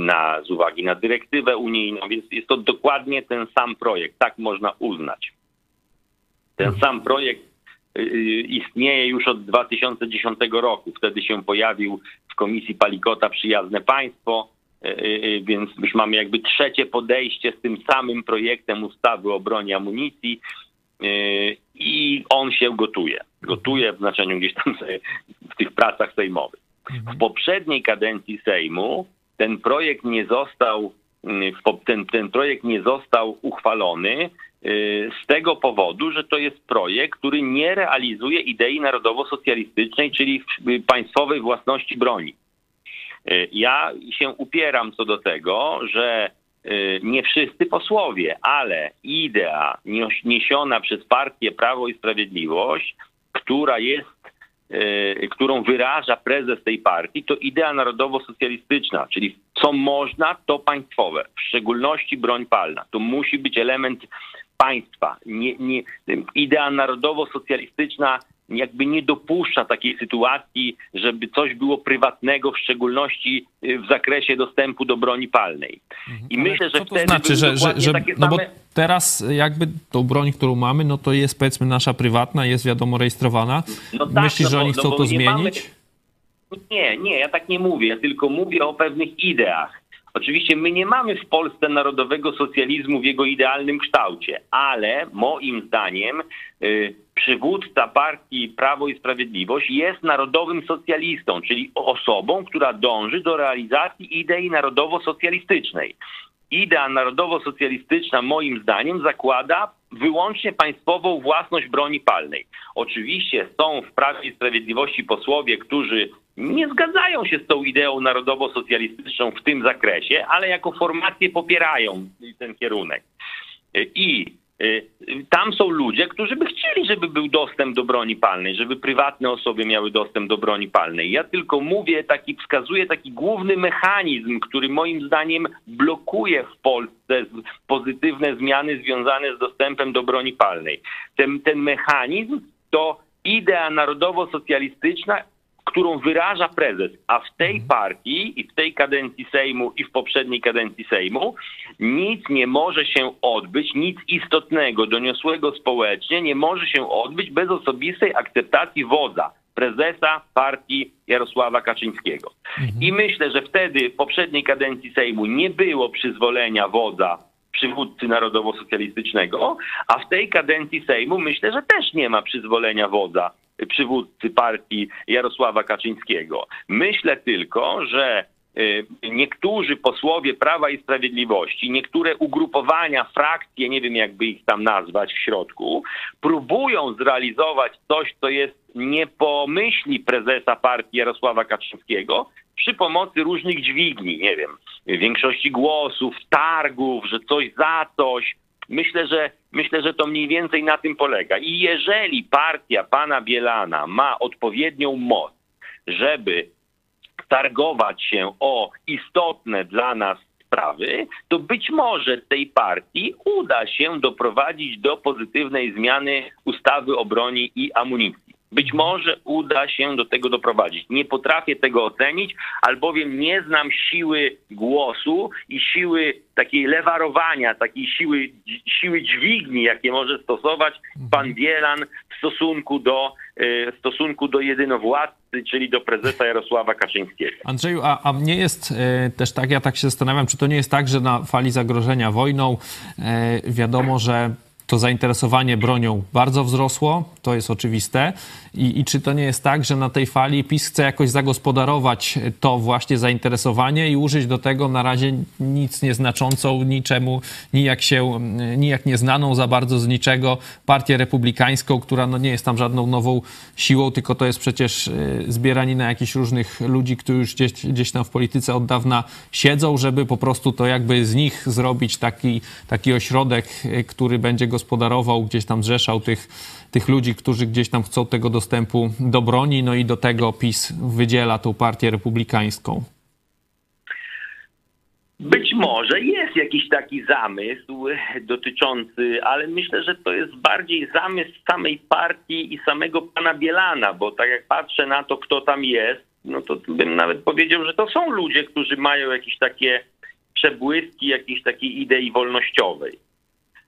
na, z uwagi na dyrektywę unijną, więc jest to dokładnie ten sam projekt, tak można uznać. Ten mhm. sam projekt y, y, istnieje już od 2010 roku. Wtedy się pojawił w komisji Palikota Przyjazne Państwo, y, więc już mamy jakby trzecie podejście z tym samym projektem ustawy o broni amunicji i on się gotuje. Gotuje w znaczeniu gdzieś tam w tych pracach sejmowych. Mhm. W poprzedniej kadencji Sejmu ten projekt nie został, ten, ten projekt nie został uchwalony z tego powodu, że to jest projekt, który nie realizuje idei narodowo-socjalistycznej, czyli państwowej własności broni. Y, ja się upieram co do tego, że y, nie wszyscy posłowie, ale idea niesiona przez partię Prawo i Sprawiedliwość, która jest, którą wyraża prezes tej partii, to idea narodowo-socjalistyczna, czyli co można, to państwowe, w szczególności broń palna. To musi być element państwa. Nie, nie, idea narodowo-socjalistyczna jakby nie dopuszcza takiej sytuacji, żeby coś było prywatnego, w szczególności y, w zakresie dostępu do broni palnej. Mhm. I Ale myślę, że co to znaczy, że, że, że no bo teraz jakby tą broń, którą mamy, no to jest powiedzmy nasza prywatna, jest wiadomo rejestrowana. No tak, Myślisz, no że oni no chcą to zmienić? Mamy... Nie, nie, ja tak nie mówię, ja tylko mówię o pewnych ideach. Oczywiście my nie mamy w Polsce narodowego socjalizmu w jego idealnym kształcie, ale moim zdaniem y, przywódca partii Prawo i Sprawiedliwość jest narodowym socjalistą, czyli osobą, która dąży do realizacji idei narodowo-socjalistycznej. Idea narodowo-socjalistyczna moim zdaniem zakłada wyłącznie państwową własność broni palnej. Oczywiście są w Prawie i Sprawiedliwości posłowie, którzy nie zgadzają się z tą ideą narodowo-socjalistyczną w tym zakresie, ale jako formacje popierają ten kierunek. I tam są ludzie, którzy by chcieli, żeby był dostęp do broni palnej, żeby prywatne osoby miały dostęp do broni palnej. Ja tylko mówię, taki wskazuję taki główny mechanizm, który moim zdaniem blokuje w Polsce pozytywne zmiany związane z dostępem do broni palnej. Ten, ten mechanizm to idea narodowo-socjalistyczna którą wyraża prezes, a w tej mhm. partii i w tej kadencji Sejmu i w poprzedniej kadencji Sejmu nic nie może się odbyć, nic istotnego, doniosłego społecznie nie może się odbyć bez osobistej akceptacji wodza, prezesa partii Jarosława Kaczyńskiego. Mhm. I myślę, że wtedy w poprzedniej kadencji Sejmu nie było przyzwolenia wodza przywódcy narodowo-socjalistycznego, a w tej kadencji Sejmu myślę, że też nie ma przyzwolenia wodza przywódcy partii Jarosława Kaczyńskiego. Myślę tylko, że y, niektórzy posłowie Prawa i Sprawiedliwości, niektóre ugrupowania, frakcje, nie wiem jakby ich tam nazwać w środku, próbują zrealizować coś, co jest nie po myśli prezesa partii Jarosława Kaczyńskiego, przy pomocy różnych dźwigni, nie wiem, większości głosów, targów, że coś za coś, Myślę, że myślę, że to mniej więcej na tym polega. I jeżeli partia pana Bielana ma odpowiednią moc, żeby targować się o istotne dla nas sprawy, to być może tej partii uda się doprowadzić do pozytywnej zmiany ustawy o broni i amunicji. Być może uda się do tego doprowadzić. Nie potrafię tego ocenić, albowiem nie znam siły głosu i siły takiej lewarowania, takiej siły, siły dźwigni, jakie może stosować pan Bielan w stosunku do, e, w stosunku do jedynowładcy, czyli do prezesa Jarosława Kaczyńskiego. Andrzeju, a, a nie jest e, też tak, ja tak się zastanawiam, czy to nie jest tak, że na fali zagrożenia wojną e, wiadomo, że to zainteresowanie bronią bardzo wzrosło, to jest oczywiste. I, I, czy to nie jest tak, że na tej fali PiS chce jakoś zagospodarować to właśnie zainteresowanie i użyć do tego na razie nic nieznaczącą, niczemu, nijak się, nijak nieznaną za bardzo z niczego partię republikańską, która no nie jest tam żadną nową siłą, tylko to jest przecież y, zbieranina jakichś różnych ludzi, którzy już gdzieś, gdzieś tam w polityce od dawna siedzą, żeby po prostu to jakby z nich zrobić taki, taki ośrodek, y, który będzie gospodarował, gdzieś tam zrzeszał tych tych ludzi, którzy gdzieś tam chcą tego dostępu do broni, no i do tego PiS wydziela tą partię republikańską. Być może jest jakiś taki zamysł dotyczący, ale myślę, że to jest bardziej zamysł samej partii i samego pana Bielana, bo tak jak patrzę na to, kto tam jest, no to bym nawet powiedział, że to są ludzie, którzy mają jakieś takie przebłyski jakiejś takiej idei wolnościowej.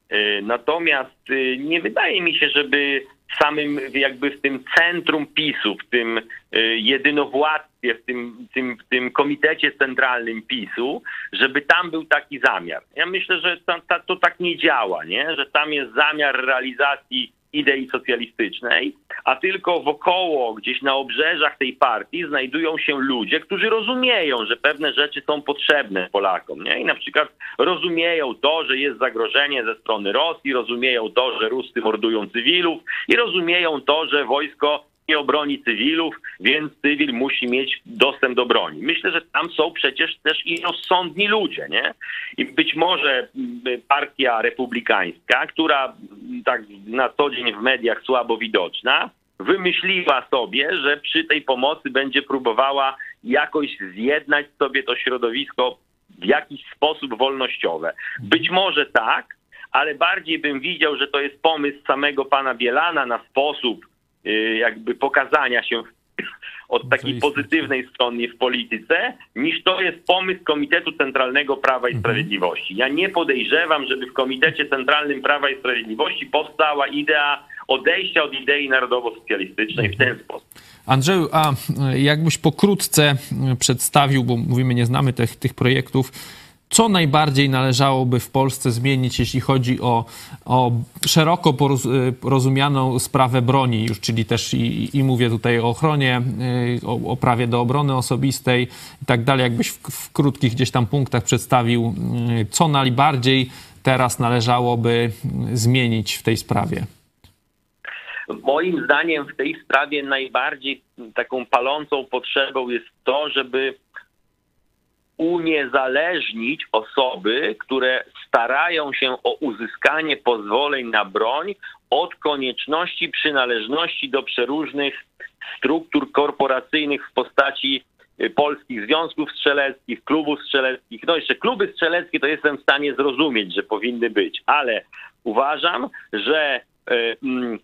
E, natomiast e, nie wydaje mi się, żeby w samym jakby w tym centrum PiSu, w tym e, jedynowładztwie, w tym, tym, tym komitecie centralnym PiSu, żeby tam był taki zamiar. Ja myślę, że to, to tak nie działa, nie? że tam jest zamiar realizacji idei socjalistycznej, a tylko wokoło, gdzieś na obrzeżach tej partii znajdują się ludzie, którzy rozumieją, że pewne rzeczy są potrzebne Polakom. Nie? I na przykład rozumieją to, że jest zagrożenie ze strony Rosji, rozumieją to, że Ruscy mordują cywilów i rozumieją to, że wojsko nie obroni cywilów, więc cywil musi mieć dostęp do broni. Myślę, że tam są przecież też i rozsądni ludzie, nie? I być może mm, partia republikańska, która tak na co dzień w mediach słabo widoczna, wymyśliła sobie, że przy tej pomocy będzie próbowała jakoś zjednać sobie to środowisko w jakiś sposób wolnościowe. Być może tak, ale bardziej bym widział, że to jest pomysł samego pana Bielana na sposób, jakby pokazania się od takiej pozytywnej strony w polityce, niż to jest pomysł Komitetu Centralnego Prawa i mhm. Sprawiedliwości. Ja nie podejrzewam, żeby w Komitecie Centralnym Prawa i Sprawiedliwości powstała idea odejścia od idei narodowo-socjalistycznej w ten mhm. sposób. Andrzeju, a jakbyś pokrótce przedstawił, bo mówimy, nie znamy tych, tych projektów, co najbardziej należałoby w Polsce zmienić, jeśli chodzi o, o szeroko porozumianą sprawę broni, już, czyli też i, i mówię tutaj o ochronie, y, o, o, prawie do obrony osobistej i tak dalej. Jakbyś w, w krótkich gdzieś tam punktach przedstawił, y, co najbardziej teraz należałoby zmienić w tej sprawie. Moim zdaniem w tej sprawie najbardziej taką palącą potrzebą jest to, żeby uniezależnić osoby, które starają się o uzyskanie pozwoleń na broń od konieczności przynależności do przeróżnych struktur korporacyjnych w postaci y, polskich związków strzeleckich, klubów strzeleckich. No jeszcze kluby strzeleckie to jestem w stanie zrozumieć, że powinny być, ale uważam, że y, mm,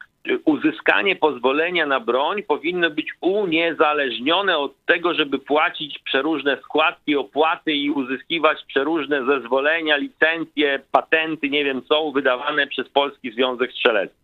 uzyskanie pozwolenia na broń powinno być uniezależnione od tego, żeby płacić przeróżne składki, opłaty i uzyskiwać przeróżne zezwolenia, licencje, patenty, nie wiem co, wydawane przez Polski Związek Strzelecki.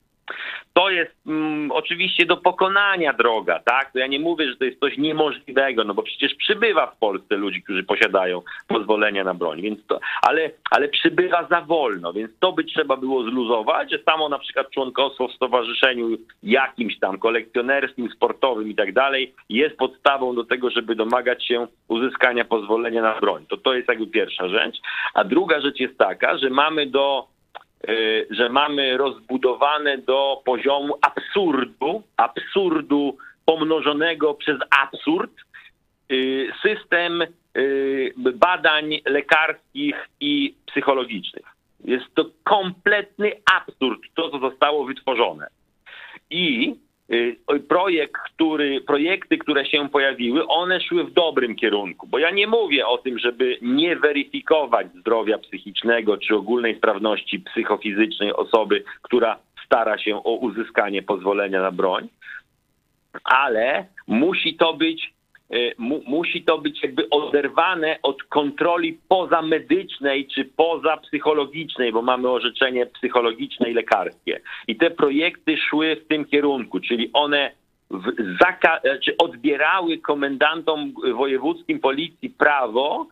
To jest mm, oczywiście do pokonania droga, tak? To ja nie mówię, że to jest coś niemożliwego, no bo przecież przybywa w Polsce ludzi, którzy posiadają pozwolenia na broń, więc to, ale, ale przybywa za wolno, więc to by trzeba było zluzować, że samo na przykład członkostwo w stowarzyszeniu jakimś tam kolekcjonerskim, sportowym i tak dalej jest podstawą do tego, żeby domagać się uzyskania pozwolenia na broń. To to jest jakby pierwsza rzecz. A druga rzecz jest taka, że mamy do że mamy rozbudowane do poziomu absurdu, absurdu pomnożonego przez absurd, y, system y, badań lekarskich i psychologicznych. Jest to kompletny absurd, to co zostało wytworzone. I Y, projekt, który, projekty, które się pojawiły, one szły w dobrym kierunku, bo ja nie mówię o tym, żeby nie weryfikować zdrowia psychicznego czy ogólnej sprawności psychofizycznej osoby, która stara się o uzyskanie pozwolenia na broń, ale musi to być y, mu, musi to być jakby oderwane od kontroli pozamedycznej czy pozapsychologicznej, bo mamy orzeczenie psychologiczne i lekarskie. I te projekty szły w tym kierunku, czyli one czy odbierały komendantom wojewódzkim policji prawo,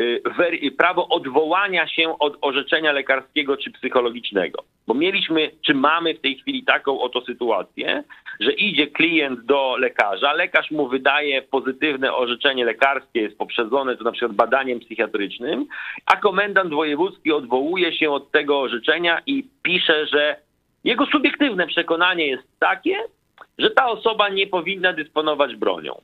y, prawo odwołania się od orzeczenia lekarskiego czy psychologicznego. Bo mieliśmy, czy mamy w tej chwili taką oto sytuację, że idzie klient do lekarza, lekarz mu wydaje pozytywne orzeczenie lekarskie, jest poprzedzone to na przykład badaniem psychiatrycznym, a komendant wojewódzki odwołuje się od tego orzeczenia i pisze, że jego subiektywne przekonanie jest takie, że ta osoba nie powinna dysponować bronią.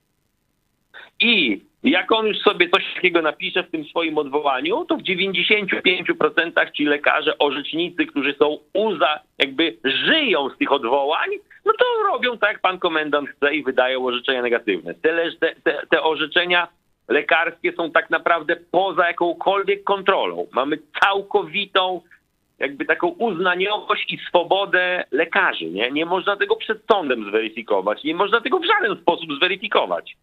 I jak on już sobie coś takiego napisze w tym swoim odwołaniu, to w 95% ci lekarze, orzecznicy, którzy są uza, jakby żyją z tych odwołań, no to robią tak, jak pan komendant chce i wydają orzeczenia negatywne. Te, te, te orzeczenia lekarskie są tak naprawdę poza jakąkolwiek kontrolą. Mamy całkowitą jakby taką uznaniowość i swobodę lekarzy. Nie? nie można tego przed sądem zweryfikować, nie można tego w żaden sposób zweryfikować.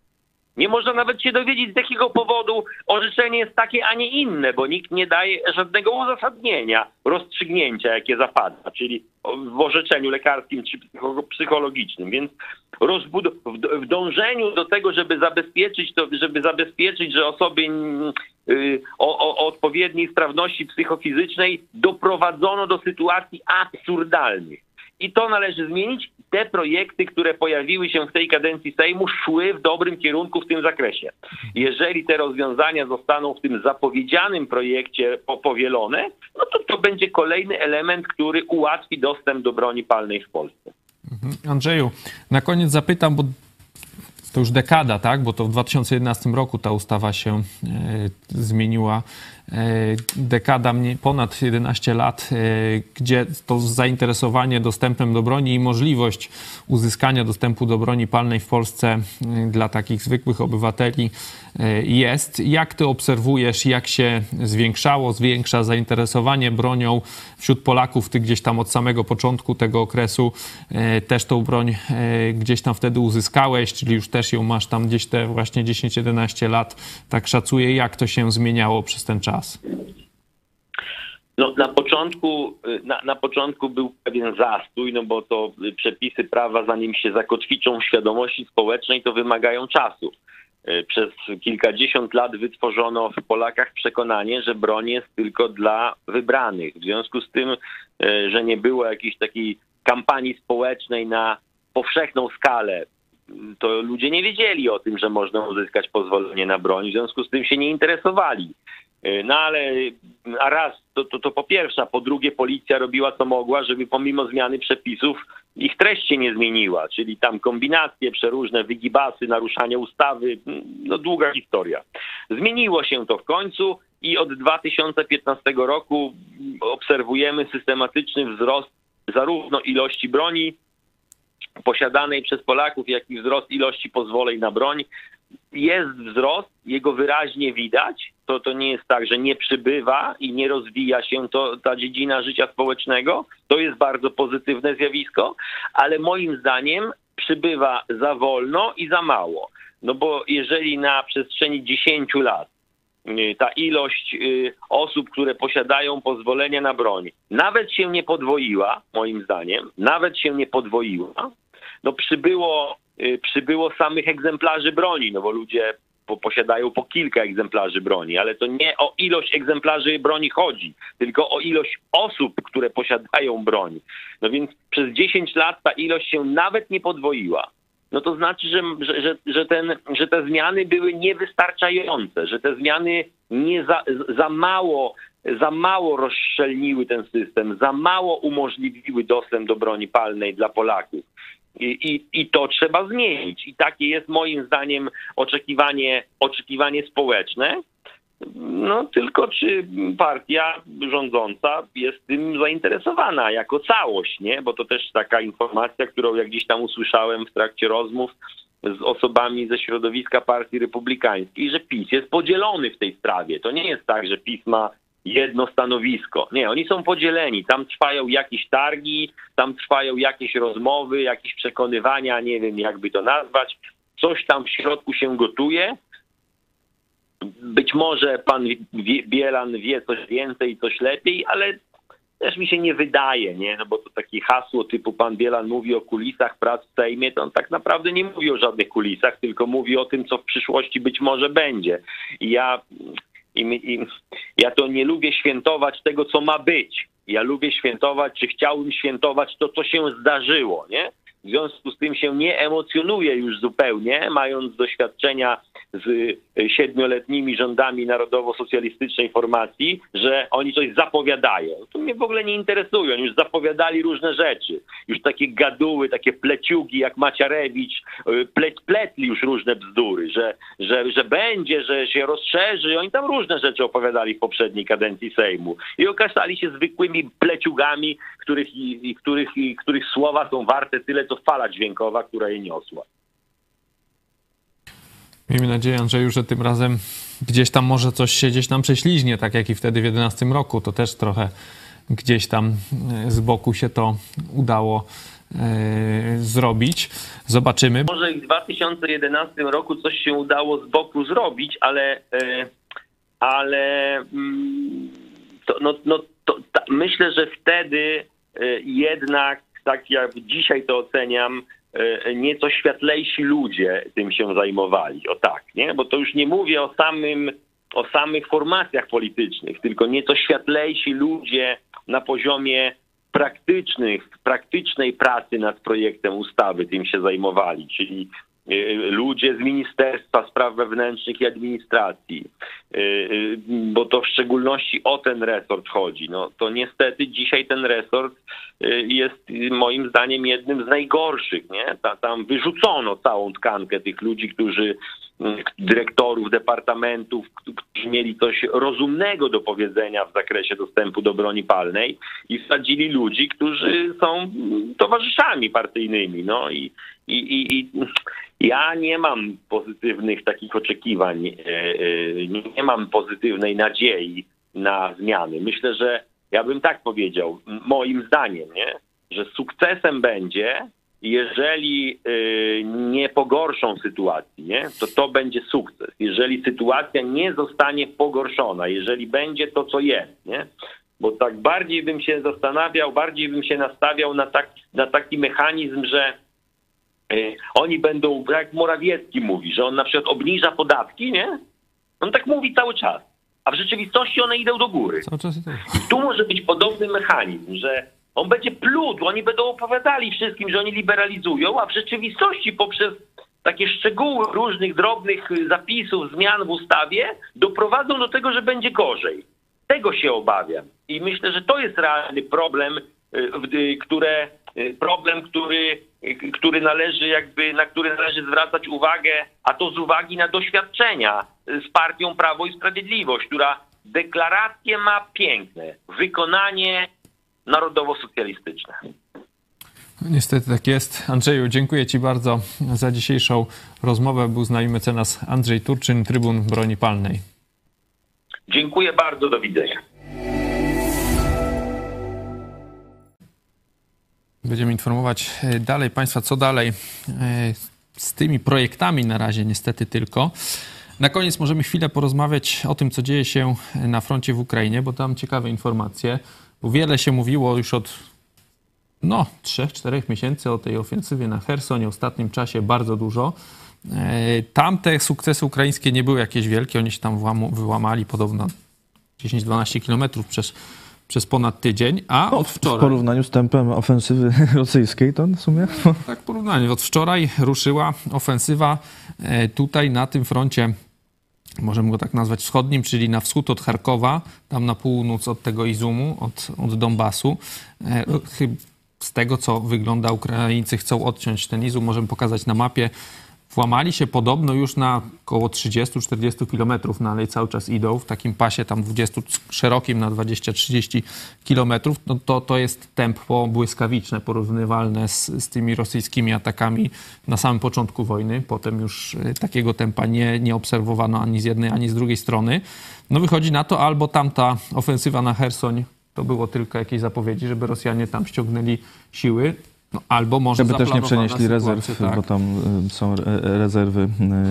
Nie można nawet się dowiedzieć, z jakiego powodu orzeczenie jest takie, a nie inne, bo nikt nie daje żadnego uzasadnienia rozstrzygnięcia, jakie zapada, czyli w orzeczeniu lekarskim czy psychologicznym. Więc w dążeniu do tego, żeby zabezpieczyć to, żeby zabezpieczyć, że osoby y, o, o, o odpowiedniej sprawności psychofizycznej doprowadzono do sytuacji absurdalnych. I to należy zmienić. Te projekty, które pojawiły się w tej kadencji Sejmu, szły w dobrym kierunku w tym zakresie. Jeżeli te rozwiązania zostaną w tym zapowiedzianym projekcie powielone, no to to będzie kolejny element, który ułatwi dostęp do broni palnej w Polsce. Mhm. Andrzeju, na koniec zapytam, bo to już dekada, tak? Bo to w 2011 roku ta ustawa się e, zmieniła. E, dekada, ponad 11 lat, e, gdzie to zainteresowanie dostępem do broni i możliwość uzyskania dostępu do broni palnej w Polsce e, dla takich zwykłych obywateli jest. Jak ty obserwujesz, jak się zwiększało, zwiększa zainteresowanie bronią wśród Polaków? Ty gdzieś tam od samego początku tego okresu też tą broń gdzieś tam wtedy uzyskałeś, czyli już też ją masz tam gdzieś te właśnie 10-11 lat. Tak szacuję, jak to się zmieniało przez ten czas czas? No, na, początku, na, na początku był pewien zastój, no bo to przepisy prawa, zanim się zakotwiczą w świadomości społecznej, to wymagają czasu. Przez kilkadziesiąt lat wytworzono w Polakach przekonanie, że broń jest tylko dla wybranych. W związku z tym, że nie było jakiejś takiej kampanii społecznej na powszechną skalę, to ludzie nie wiedzieli o tym, że można uzyskać pozwolenie na broń, w związku z tym się nie interesowali. E, no ale a raz to, to, to po pierwsze, a po drugie policja robiła co mogła, żeby pomimo zmiany przepisów ich treść się nie zmieniła, czyli tam kombinacje przeróżne, wygibasy, naruszanie ustawy, no długa historia. Zmieniło się to w końcu i od 2015 roku obserwujemy systematyczny wzrost zarówno ilości broni posiadanej przez Polaków, jak i wzrost ilości pozwoleń na broń jest wzrost, jego wyraźnie widać. To, to nie jest tak, że nie przybywa i nie rozwija się to, ta dziedzina życia społecznego. To jest bardzo pozytywne zjawisko, ale moim zdaniem przybywa za wolno i za mało. No bo jeżeli na przestrzeni 10 lat y, ta ilość y, osób, które posiadają pozwolenia na broń, nawet się nie podwoiła, moim zdaniem, nawet się nie podwoiła, no przybyło Y, przybyło samych egzemplarzy broni, no bo ludzie po, posiadają po kilka egzemplarzy broni, ale to nie o ilość egzemplarzy broni chodzi, tylko o ilość osób, które posiadają broń. No więc przez 10 lat ta ilość się nawet nie podwoiła. No to znaczy, że, że, że, ten, że te zmiany były niewystarczające, że te zmiany nie za, za mało za mało rozszczelniły ten system, za mało umożliwiły dostęp do broni palnej dla Polaków. I, i, I to trzeba zmienić. I takie jest moim zdaniem oczekiwanie, oczekiwanie społeczne. No tylko czy partia rządząca jest tym zainteresowana jako całość, nie? Bo to też taka informacja, którą jak gdzieś tam usłyszałem w trakcie rozmów z osobami ze środowiska partii republikańskiej, że PiS jest podzielony w tej sprawie. To nie jest tak, że PiS ma jedno stanowisko. Nie, oni są podzieleni. Tam trwają jakieś targi, tam trwają jakieś rozmowy, jakieś przekonywania, nie wiem jakby to nazwać. Coś tam w środku się gotuje. Być może pan Bielan wie coś więcej, coś lepiej, ale też mi się nie wydaje, nie? No bo to takie hasło typu pan Bielan mówi o kulisach prac w Sejmie, to on tak naprawdę nie mówi o żadnych kulisach, tylko mówi o tym, co w przyszłości być może będzie. I ja, i, i, ja to nie lubię świętować tego, co ma być. Ja lubię świętować, czy chciałbym świętować to, co się zdarzyło, nie? W związku z tym się nie emocjonuję już zupełnie, mając doświadczenia z siedmioletnimi rządami narodowo-socjalistycznej formacji, że oni coś zapowiadają. To mnie w ogóle nie interesuje. Oni już zapowiadali różne rzeczy. Już takie gaduły, takie pleciugi jak Maciarewicz, y, plet, pletli już różne bzdury, że, że, że będzie, że się rozszerzy. Oni tam różne rzeczy opowiadali w poprzedniej kadencji Sejmu. I okazali się zwykłymi pleciugami, których, i, których, i, których słowa są warte tyle, co fala dźwiękowa, która je niosła. Miejmy nadzieję, Andrzeju, że tym razem gdzieś tam może coś się gdzieś nam prześliźnie, tak jak i wtedy w 2011 roku. To też trochę gdzieś tam e, z boku się to udało e, zrobić. Zobaczymy. Może i w 2011 roku coś się udało z boku zrobić, ale, e, ale mm, to, no, no, to, ta, myślę, że wtedy jednak, tak jak dzisiaj to oceniam, E, nieco światlejsi ludzie tym się zajmowali. O tak, nie? Bo to już nie mówię o samym, o samych formacjach politycznych, tylko nieco światlejsi ludzie na poziomie praktycznych, praktycznej pracy nad projektem ustawy tym się zajmowali, czyli ludzie z Ministerstwa Spraw Wewnętrznych i Administracji, e, bo to w szczególności o ten resort chodzi. No, to niestety dzisiaj ten resort Y, jest moim zdaniem jednym z najgorszych. Nie? Tam wyrzucono całą tkankę tych ludzi, którzy dyrektorów departamentów, którzy mieli coś rozumnego do powiedzenia w zakresie dostępu do broni palnej i wsadzili ludzi, którzy są towarzyszami partyjnymi. No i, i, i, i ja nie mam pozytywnych takich oczekiwań, y, y, nie mam pozytywnej nadziei na zmiany. Myślę, że ja bym tak powiedział, moim zdaniem, nie? że sukcesem będzie, jeżeli y, nie pogorszą sytuacji, nie? to to będzie sukces. Jeżeli sytuacja nie zostanie pogorszona, jeżeli będzie to, co jest, nie? bo tak bardziej bym się zastanawiał, bardziej bym się nastawiał na, tak, na taki mechanizm, że oni będą, jak Morawiecki mówi, że on na przykład obniża podatki, nie? On tak mówi cały czas a w rzeczywistości one idą do góry. I tu może być podobny mechanizm, że on będzie plutł, oni będą opowiadali wszystkim, że oni liberalizują, a w rzeczywistości poprzez takie szczegóły różnych drobnych zapisów, zmian w ustawie doprowadzą do tego, że będzie gorzej. Tego się obawiam. I myślę, że to jest realny problem, y, y, które, y, problem, który, który należy jakby, na który należy zwracać uwagę, a to z uwagi na doświadczenia z partią Prawo i Sprawiedliwość, która deklaracje ma piękne, wykonanie narodowo-socjalistyczne. Niestety tak jest. Andrzeju, dziękuję Ci bardzo za dzisiejszą rozmowę. Był z nami mecenas Andrzej Turczyn, Trybun Broni Palnej. Dziękuję bardzo, do widzenia. Będziemy informować e, dalej Państwa, co dalej e, z tymi projektami na razie niestety tylko. Na koniec możemy chwilę porozmawiać o tym, co dzieje się na froncie w Ukrainie, bo tam ciekawe informacje. Bo wiele się mówiło już od no, 3-4 miesięcy o tej ofensywie na Hersonie, w ostatnim czasie bardzo dużo. E, tamte sukcesy ukraińskie nie były jakieś wielkie, oni się tam wyłamali podobno 10-12 kilometrów przez, przez ponad tydzień, a no, od wczoraj... W porównaniu z tempem ofensywy rosyjskiej to w sumie... Tak, porównanie. Od wczoraj ruszyła ofensywa e, tutaj na tym froncie możemy go tak nazwać wschodnim, czyli na wschód od Charkowa, tam na północ od tego Izumu, od, od Donbasu. E, z tego, co wygląda, Ukraińcy chcą odciąć ten Izum. Możemy pokazać na mapie włamali się podobno już na około 30-40 kilometrów, no ale cały czas idą w takim pasie tam 20 szerokim na 20-30 kilometrów, no to, to jest tempo błyskawiczne, porównywalne z, z tymi rosyjskimi atakami na samym początku wojny. Potem już y, takiego tempa nie, nie obserwowano ani z jednej, ani z drugiej strony. No wychodzi na to albo tamta ofensywa na Hersoń to było tylko jakieś zapowiedzi, żeby Rosjanie tam ściągnęli siły, no, albo może Żeby też nie przenieśli rezerw, tak. bo tam y, są rezerwy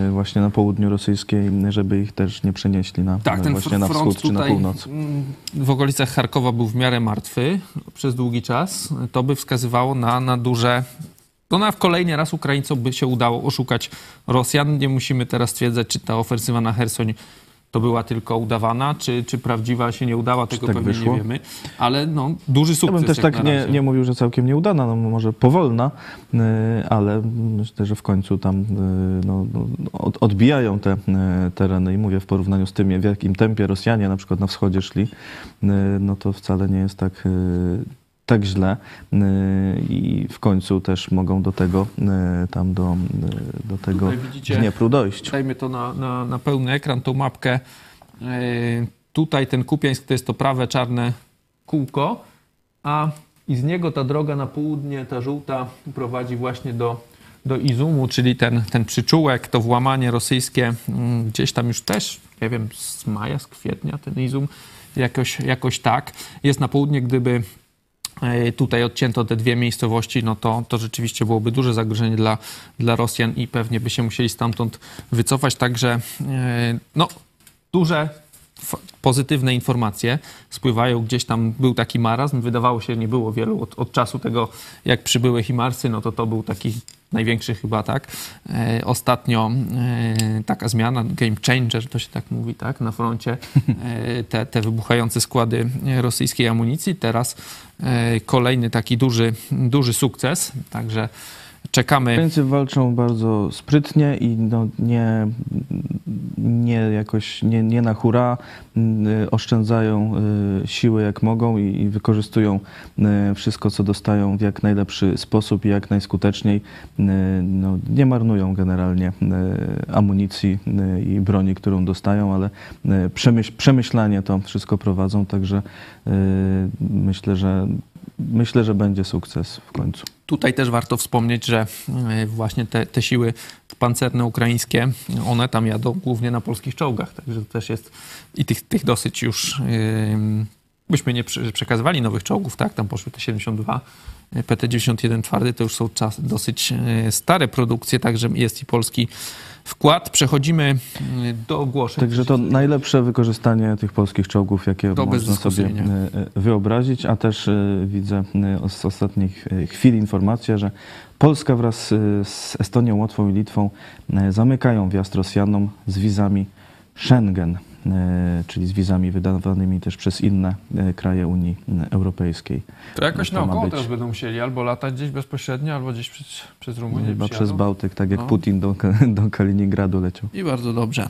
y, właśnie na południu rosyjskiej, żeby ich też nie przenieśli na, tak, ten właśnie na wschód czy na północ. Mm, w okolicach Charkowa był w miarę martwy przez długi czas. To by wskazywało na, na duże to na kolejny raz Ukraińcom by się udało oszukać Rosjan. Nie musimy teraz stwierdzać, czy ta ofensywa na Hersoń to była tylko udawana, czy, czy prawdziwa się nie udała, tego tak pewnie wyszło? nie wiemy. Ale no, duży sukces. Ja bym też tak nie, nie mówił, że całkiem nieudana, no może powolna, y, ale myślę, że w końcu tam y, no, no odbijają te y, tereny i mówię w porównaniu z tym, w jakim tempie Rosjanie na przykład na wschodzie szli, no to wcale nie jest tak tak źle y, i w końcu też mogą do tego y, tam do, y, do tego widzicie, Dniepru dojść. Dajmy to na, na, na pełny ekran, tą mapkę. Tutaj ten Kupiańsk to jest to prawe czarne kółko, a i z niego ta droga na południe, ta żółta, prowadzi właśnie do, do Izumu, czyli ten, ten przyczółek, to włamanie rosyjskie, mm, gdzieś tam już też, nie wiem, z maja, z kwietnia ten Izum, jakoś, jakoś tak. Jest na południe, gdyby tutaj odcięto te dwie miejscowości, no to, to rzeczywiście byłoby duże zagrożenie dla, dla Rosjan i pewnie by się musieli stamtąd wycofać. Także e, no, duże pozytywne informacje spływają. Gdzieś tam był taki marazm, wydawało się, nie było wielu od, od czasu tego, jak przybyły Himarsy, no to to był taki największy chyba, tak? E, ostatnio e, taka zmiana, game changer, to się tak mówi, tak? Na froncie e, te, te wybuchające składy rosyjskiej amunicji. Teraz e, kolejny taki duży, duży sukces, także czekamy. Ukraińcy walczą bardzo sprytnie i no nie, nie jakoś nie, nie na hura, y, oszczędzają y, siły jak mogą i, wykorzystują y, wszystko, co dostają w jak najlepszy sposób i jak najskuteczniej. No, nie marnują generalnie amunicji i broni, którą dostają, ale przemyśl, przemyślanie to wszystko prowadzą, także myślę, że myślę, że będzie sukces w końcu. Tutaj też warto wspomnieć, że e, właśnie te, te siły pancerne ukraińskie, one tam jadą głównie na polskich czołgach, także to też jest i tych, tych dosyć już byśmy nie przekazywali nowych czołgów, tak, tam poszły te 72 PT-91 twardy, to już są czas, dosyć e, stare produkcje, także jest i polski wkład. Przechodzimy y, do ogłoszeń. Także to najlepsze wykorzystanie tych polskich czołgów, jakie to można sobie y, y, wyobrazić, a też widzę z ostatnich chwil informację, że Polska wraz z Estonią, Łotwą i Litwą zamykają wjazd Rosjanom z wizami Schengen. E, czyli z wizami wydawanymi też przez inne e, kraje Unii Europejskiej. To jakoś to naokoło też będą musieli albo latać gdzieś bezpośrednio, albo gdzieś przez, przez Rumunię. Chyba przez Bałtyk, tak jak no. Putin do, do Kaliningradu leciał. I bardzo dobrze.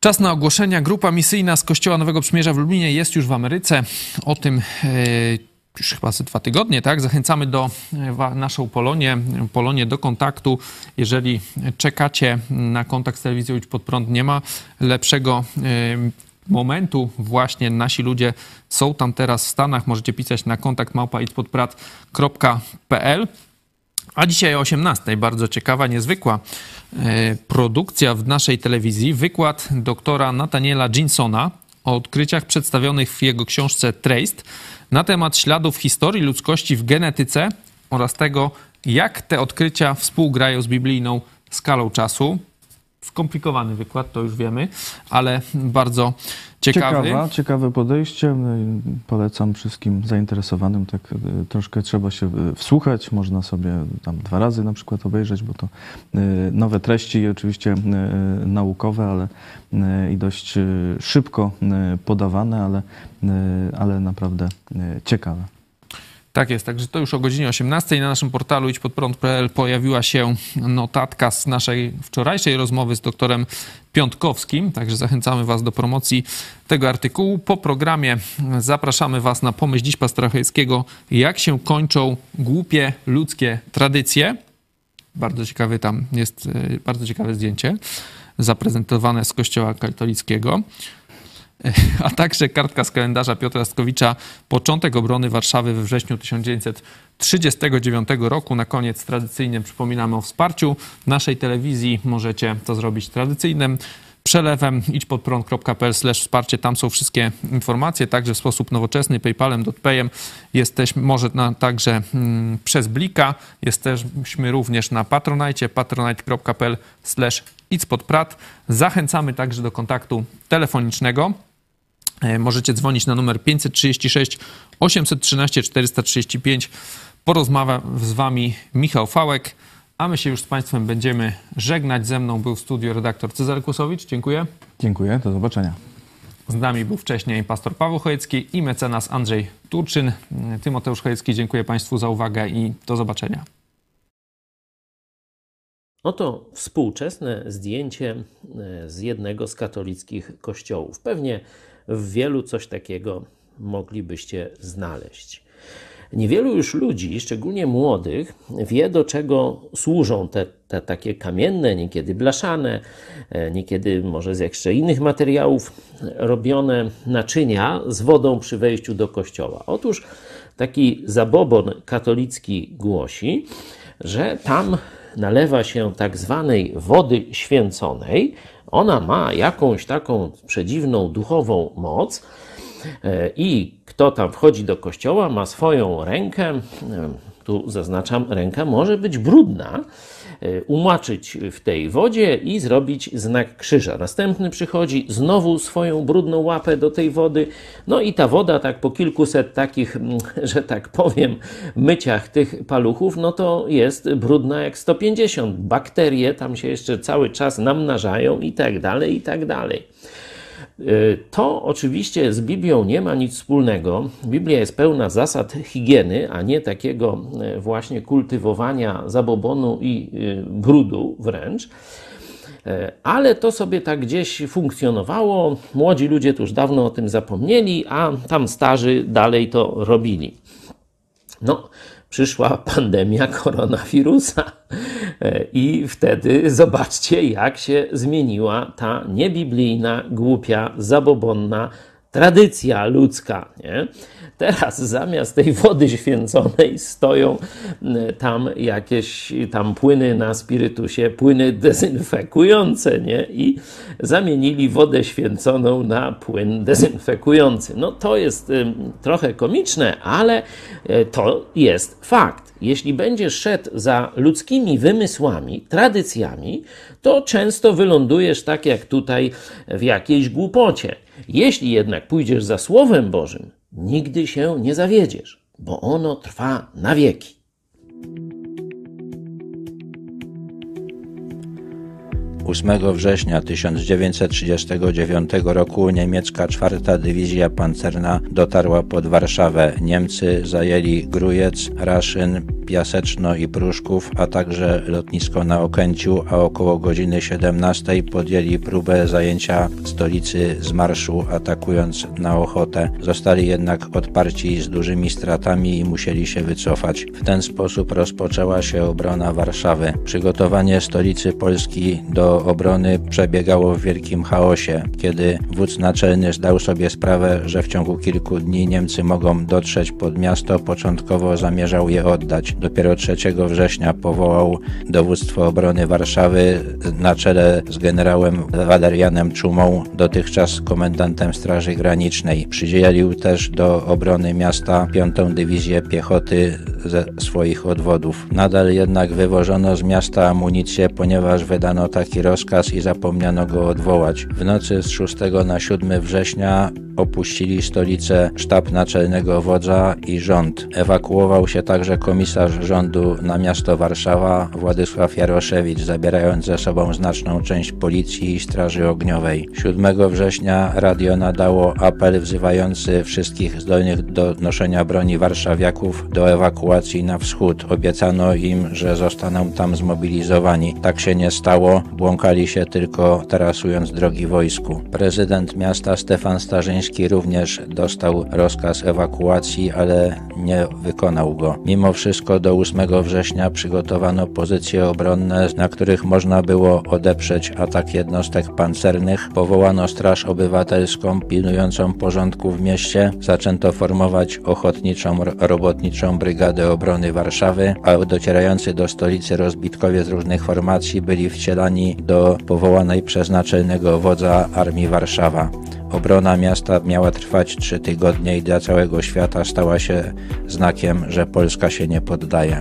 Czas na ogłoszenia. Grupa misyjna z Kościoła Nowego Przymierza w Lublinie jest już w Ameryce. O tym yy, już chyba ze dwa tygodnie, tak? Zachęcamy do e, naszą Polonię, Polonię do kontaktu. Jeżeli czekacie na kontakt z telewizją Idź Pod Prąd, nie ma lepszego e, momentu. Właśnie nasi ludzie są tam teraz w Stanach. Możecie pisać na kontakt małpaidźpodprat.pl a dzisiaj o 18, bardzo ciekawa, niezwykła e, produkcja w naszej telewizji. Wykład doktora Nathaniela Ginsona o odkryciach przedstawionych w jego książce Traced na temat śladów historii ludzkości w genetyce oraz tego, jak te odkrycia współgrają z biblijną skalą czasu. Skomplikowany wykład, to już wiemy, ale bardzo ciekawy. Ciekawa, ciekawe podejście. No polecam wszystkim zainteresowanym. Tak e, troszkę trzeba się e, wsłuchać. Można sobie tam dwa razy na przykład obejrzeć, bo to e, nowe treści, oczywiście naukowe, ale i dość szybko podawane, ale, ale naprawdę ciekawe. Tak jest, także to już o godzinie 18 na naszym portalu idźpodprąd.pl pojawiła się notatka z naszej wczorajszej rozmowy z doktorem Piątkowskim, także zachęcamy Was do promocji tego artykułu. Po programie zapraszamy Was na pomyśl dziś Pastracheckiego, jak się kończą głupie ludzkie tradycje. Bardzo ciekawy tam jest, bardzo ciekawe zdjęcie zaprezentowane z kościoła katolickiego a także kartka z kalendarza Piotra Skowicza Początek obrony Warszawy we wrześniu 1939 roku. Na koniec tradycyjnie przypominamy o wsparciu naszej telewizji. Możecie to zrobić tradycyjnym przelewem idźpodprąd.pl wsparcie. Tam są wszystkie informacje, także w sposób nowoczesny paypalem, dotpayem. Jesteśmy może na, także mm, przez Blika. Jesteśmy również na Patronite, patronite.pl idźpodprat. Zachęcamy także do kontaktu telefonicznego. E, możecie dzwonić na numer 536 813 435. Porozmawia z Wami Michał Fałek, a my się już z Państwem będziemy żegnać. Ze mną był w studiu redaktor Cezary Kłusowicz. Dziękuję. Dziękuję, do zobaczenia. Z nami był wcześniej pastor Paweł Chojecki i mecenas Andrzej Turczyn. Tymoteusz Chojecki, dziękuję Państwu za uwagę i do zobaczenia. Oto współczesne zdjęcie e, z jednego z katolickich kościołów. Pewnie w wielu coś takiego moglibyście znaleźć. Niewielu już ludzi, szczególnie młodych, wie do czego służą te, te takie kamienne, niekiedy blaszane, e, niekiedy może z jeszcze innych materiałów robione naczynia z wodą przy wejściu do kościoła. Otóż taki zabobon katolicki głosi, że tam nalewa się tak zwanej wody święconej. Ona ma jakąś taką przedziwną duchową moc. E, I kto tam wchodzi do kościoła, ma swoją rękę, e, tu zaznaczam, ręka może być brudna, E, umaczyć w tej wodzie i zrobić znak krzyża. Następny przychodzi, znowu swoją brudną łapę do tej wody, no i ta woda tak po kilkuset takich, mm, że tak powiem, myciach tych paluchów, no to jest brudna jak 150. Bakterie tam się jeszcze cały czas namnażają i tak dalej, i tak dalej. Y, to oczywiście z Biblią nie ma nic wspólnego. Biblia jest pełna zasad higieny, a nie takiego y, właśnie kultywowania zabobonu i y, brudu wręcz. Ale to sobie tak gdzieś funkcjonowało. Młodzi ludzie tu już dawno o tym zapomnieli, a tam starzy dalej to robili. No, przyszła pandemia koronawirusa. E, I wtedy zobaczcie, jak się zmieniła ta niebiblijna, głupia, zabobonna tradycja ludzka. Nie? Teraz zamiast tej wody święconej stoją tam jakieś tam płyny na spirytusie, płyny dezynfekujące, nie? I zamienili wodę święconą na płyn dezynfekujący. No to jest trochę komiczne, ale y, to jest fakt. Jeśli będziesz szedł za ludzkimi wymysłami, tradycjami, to często wylądujesz tak jak tutaj w jakiejś głupocie. Jeśli jednak pójdziesz za Słowem Bożym, nigdy się nie zawiedziesz, bo ono trwa na wieki. 8 września 1939 roku niemiecka czwarta dywizja pancerna dotarła pod Warszawę. Niemcy zajęli Grujec, Raszyn, Piaseczno i Pruszków, a także lotnisko na Okęciu, a około godziny 17 podjęli próbę zajęcia stolicy z marszu, atakując na Ochotę. Zostali jednak odparci z dużymi stratami i musieli się wycofać. W ten sposób rozpoczęła się obrona Warszawy. Przygotowanie stolicy Polski do obrony przebiegało w wielkim chaosie, kiedy wódz naczelny zdał sobie sprawę, że w ciągu kilku dni Niemcy mogą dotrzeć pod miasto, początkowo zamierzał je oddać. Dopiero 3 września powołał dowództwo obrony Warszawy na czele z generałem Walerianem Czumą, dotychczas komendantem Straży Granicznej. Przydzielił też do obrony miasta 5 Dywizję Piechoty ze swoich odwodów. Nadal jednak wywożono z miasta amunicję, ponieważ wydano taki rozkaz i zapomniano go odwołać. W nocy z 6 na 7 września opuścili stolicę sztab naczelnego wodza i rząd. Ewakuował się także komisarz rządu na miasto Warszawa Władysław Jaroszewicz, zabierając ze sobą znaczną część policji i straży ogniowej. 7 września radio nadało apel wzywający wszystkich zdolnych do noszenia broni warszawiaków do ewakuacji na wschód. Obiecano im, że zostaną tam zmobilizowani. Tak się nie stało, błąkali się tylko tarasując drogi wojsku. Prezydent miasta Stefan Starzyński również dostał rozkaz ewakuacji, ale nie wykonał go. Mimo wszystko do 8 września przygotowano pozycje obronne, na których można było odeprzeć atak jednostek pancernych. Powołano Straż Obywatelską pilnującą porządku w mieście. Zaczęto formować ochotniczą robotniczą Brygadę Obrony Warszawy, a docierający do stolicy rozbitkowie z różnych formacji byli wcielani do powołanej przez naczelnego wodza Armii Warszawa. Obrona miasta miała trwać trzy tygodnie i dla całego świata stała się znakiem, że Polska się nie poddaje.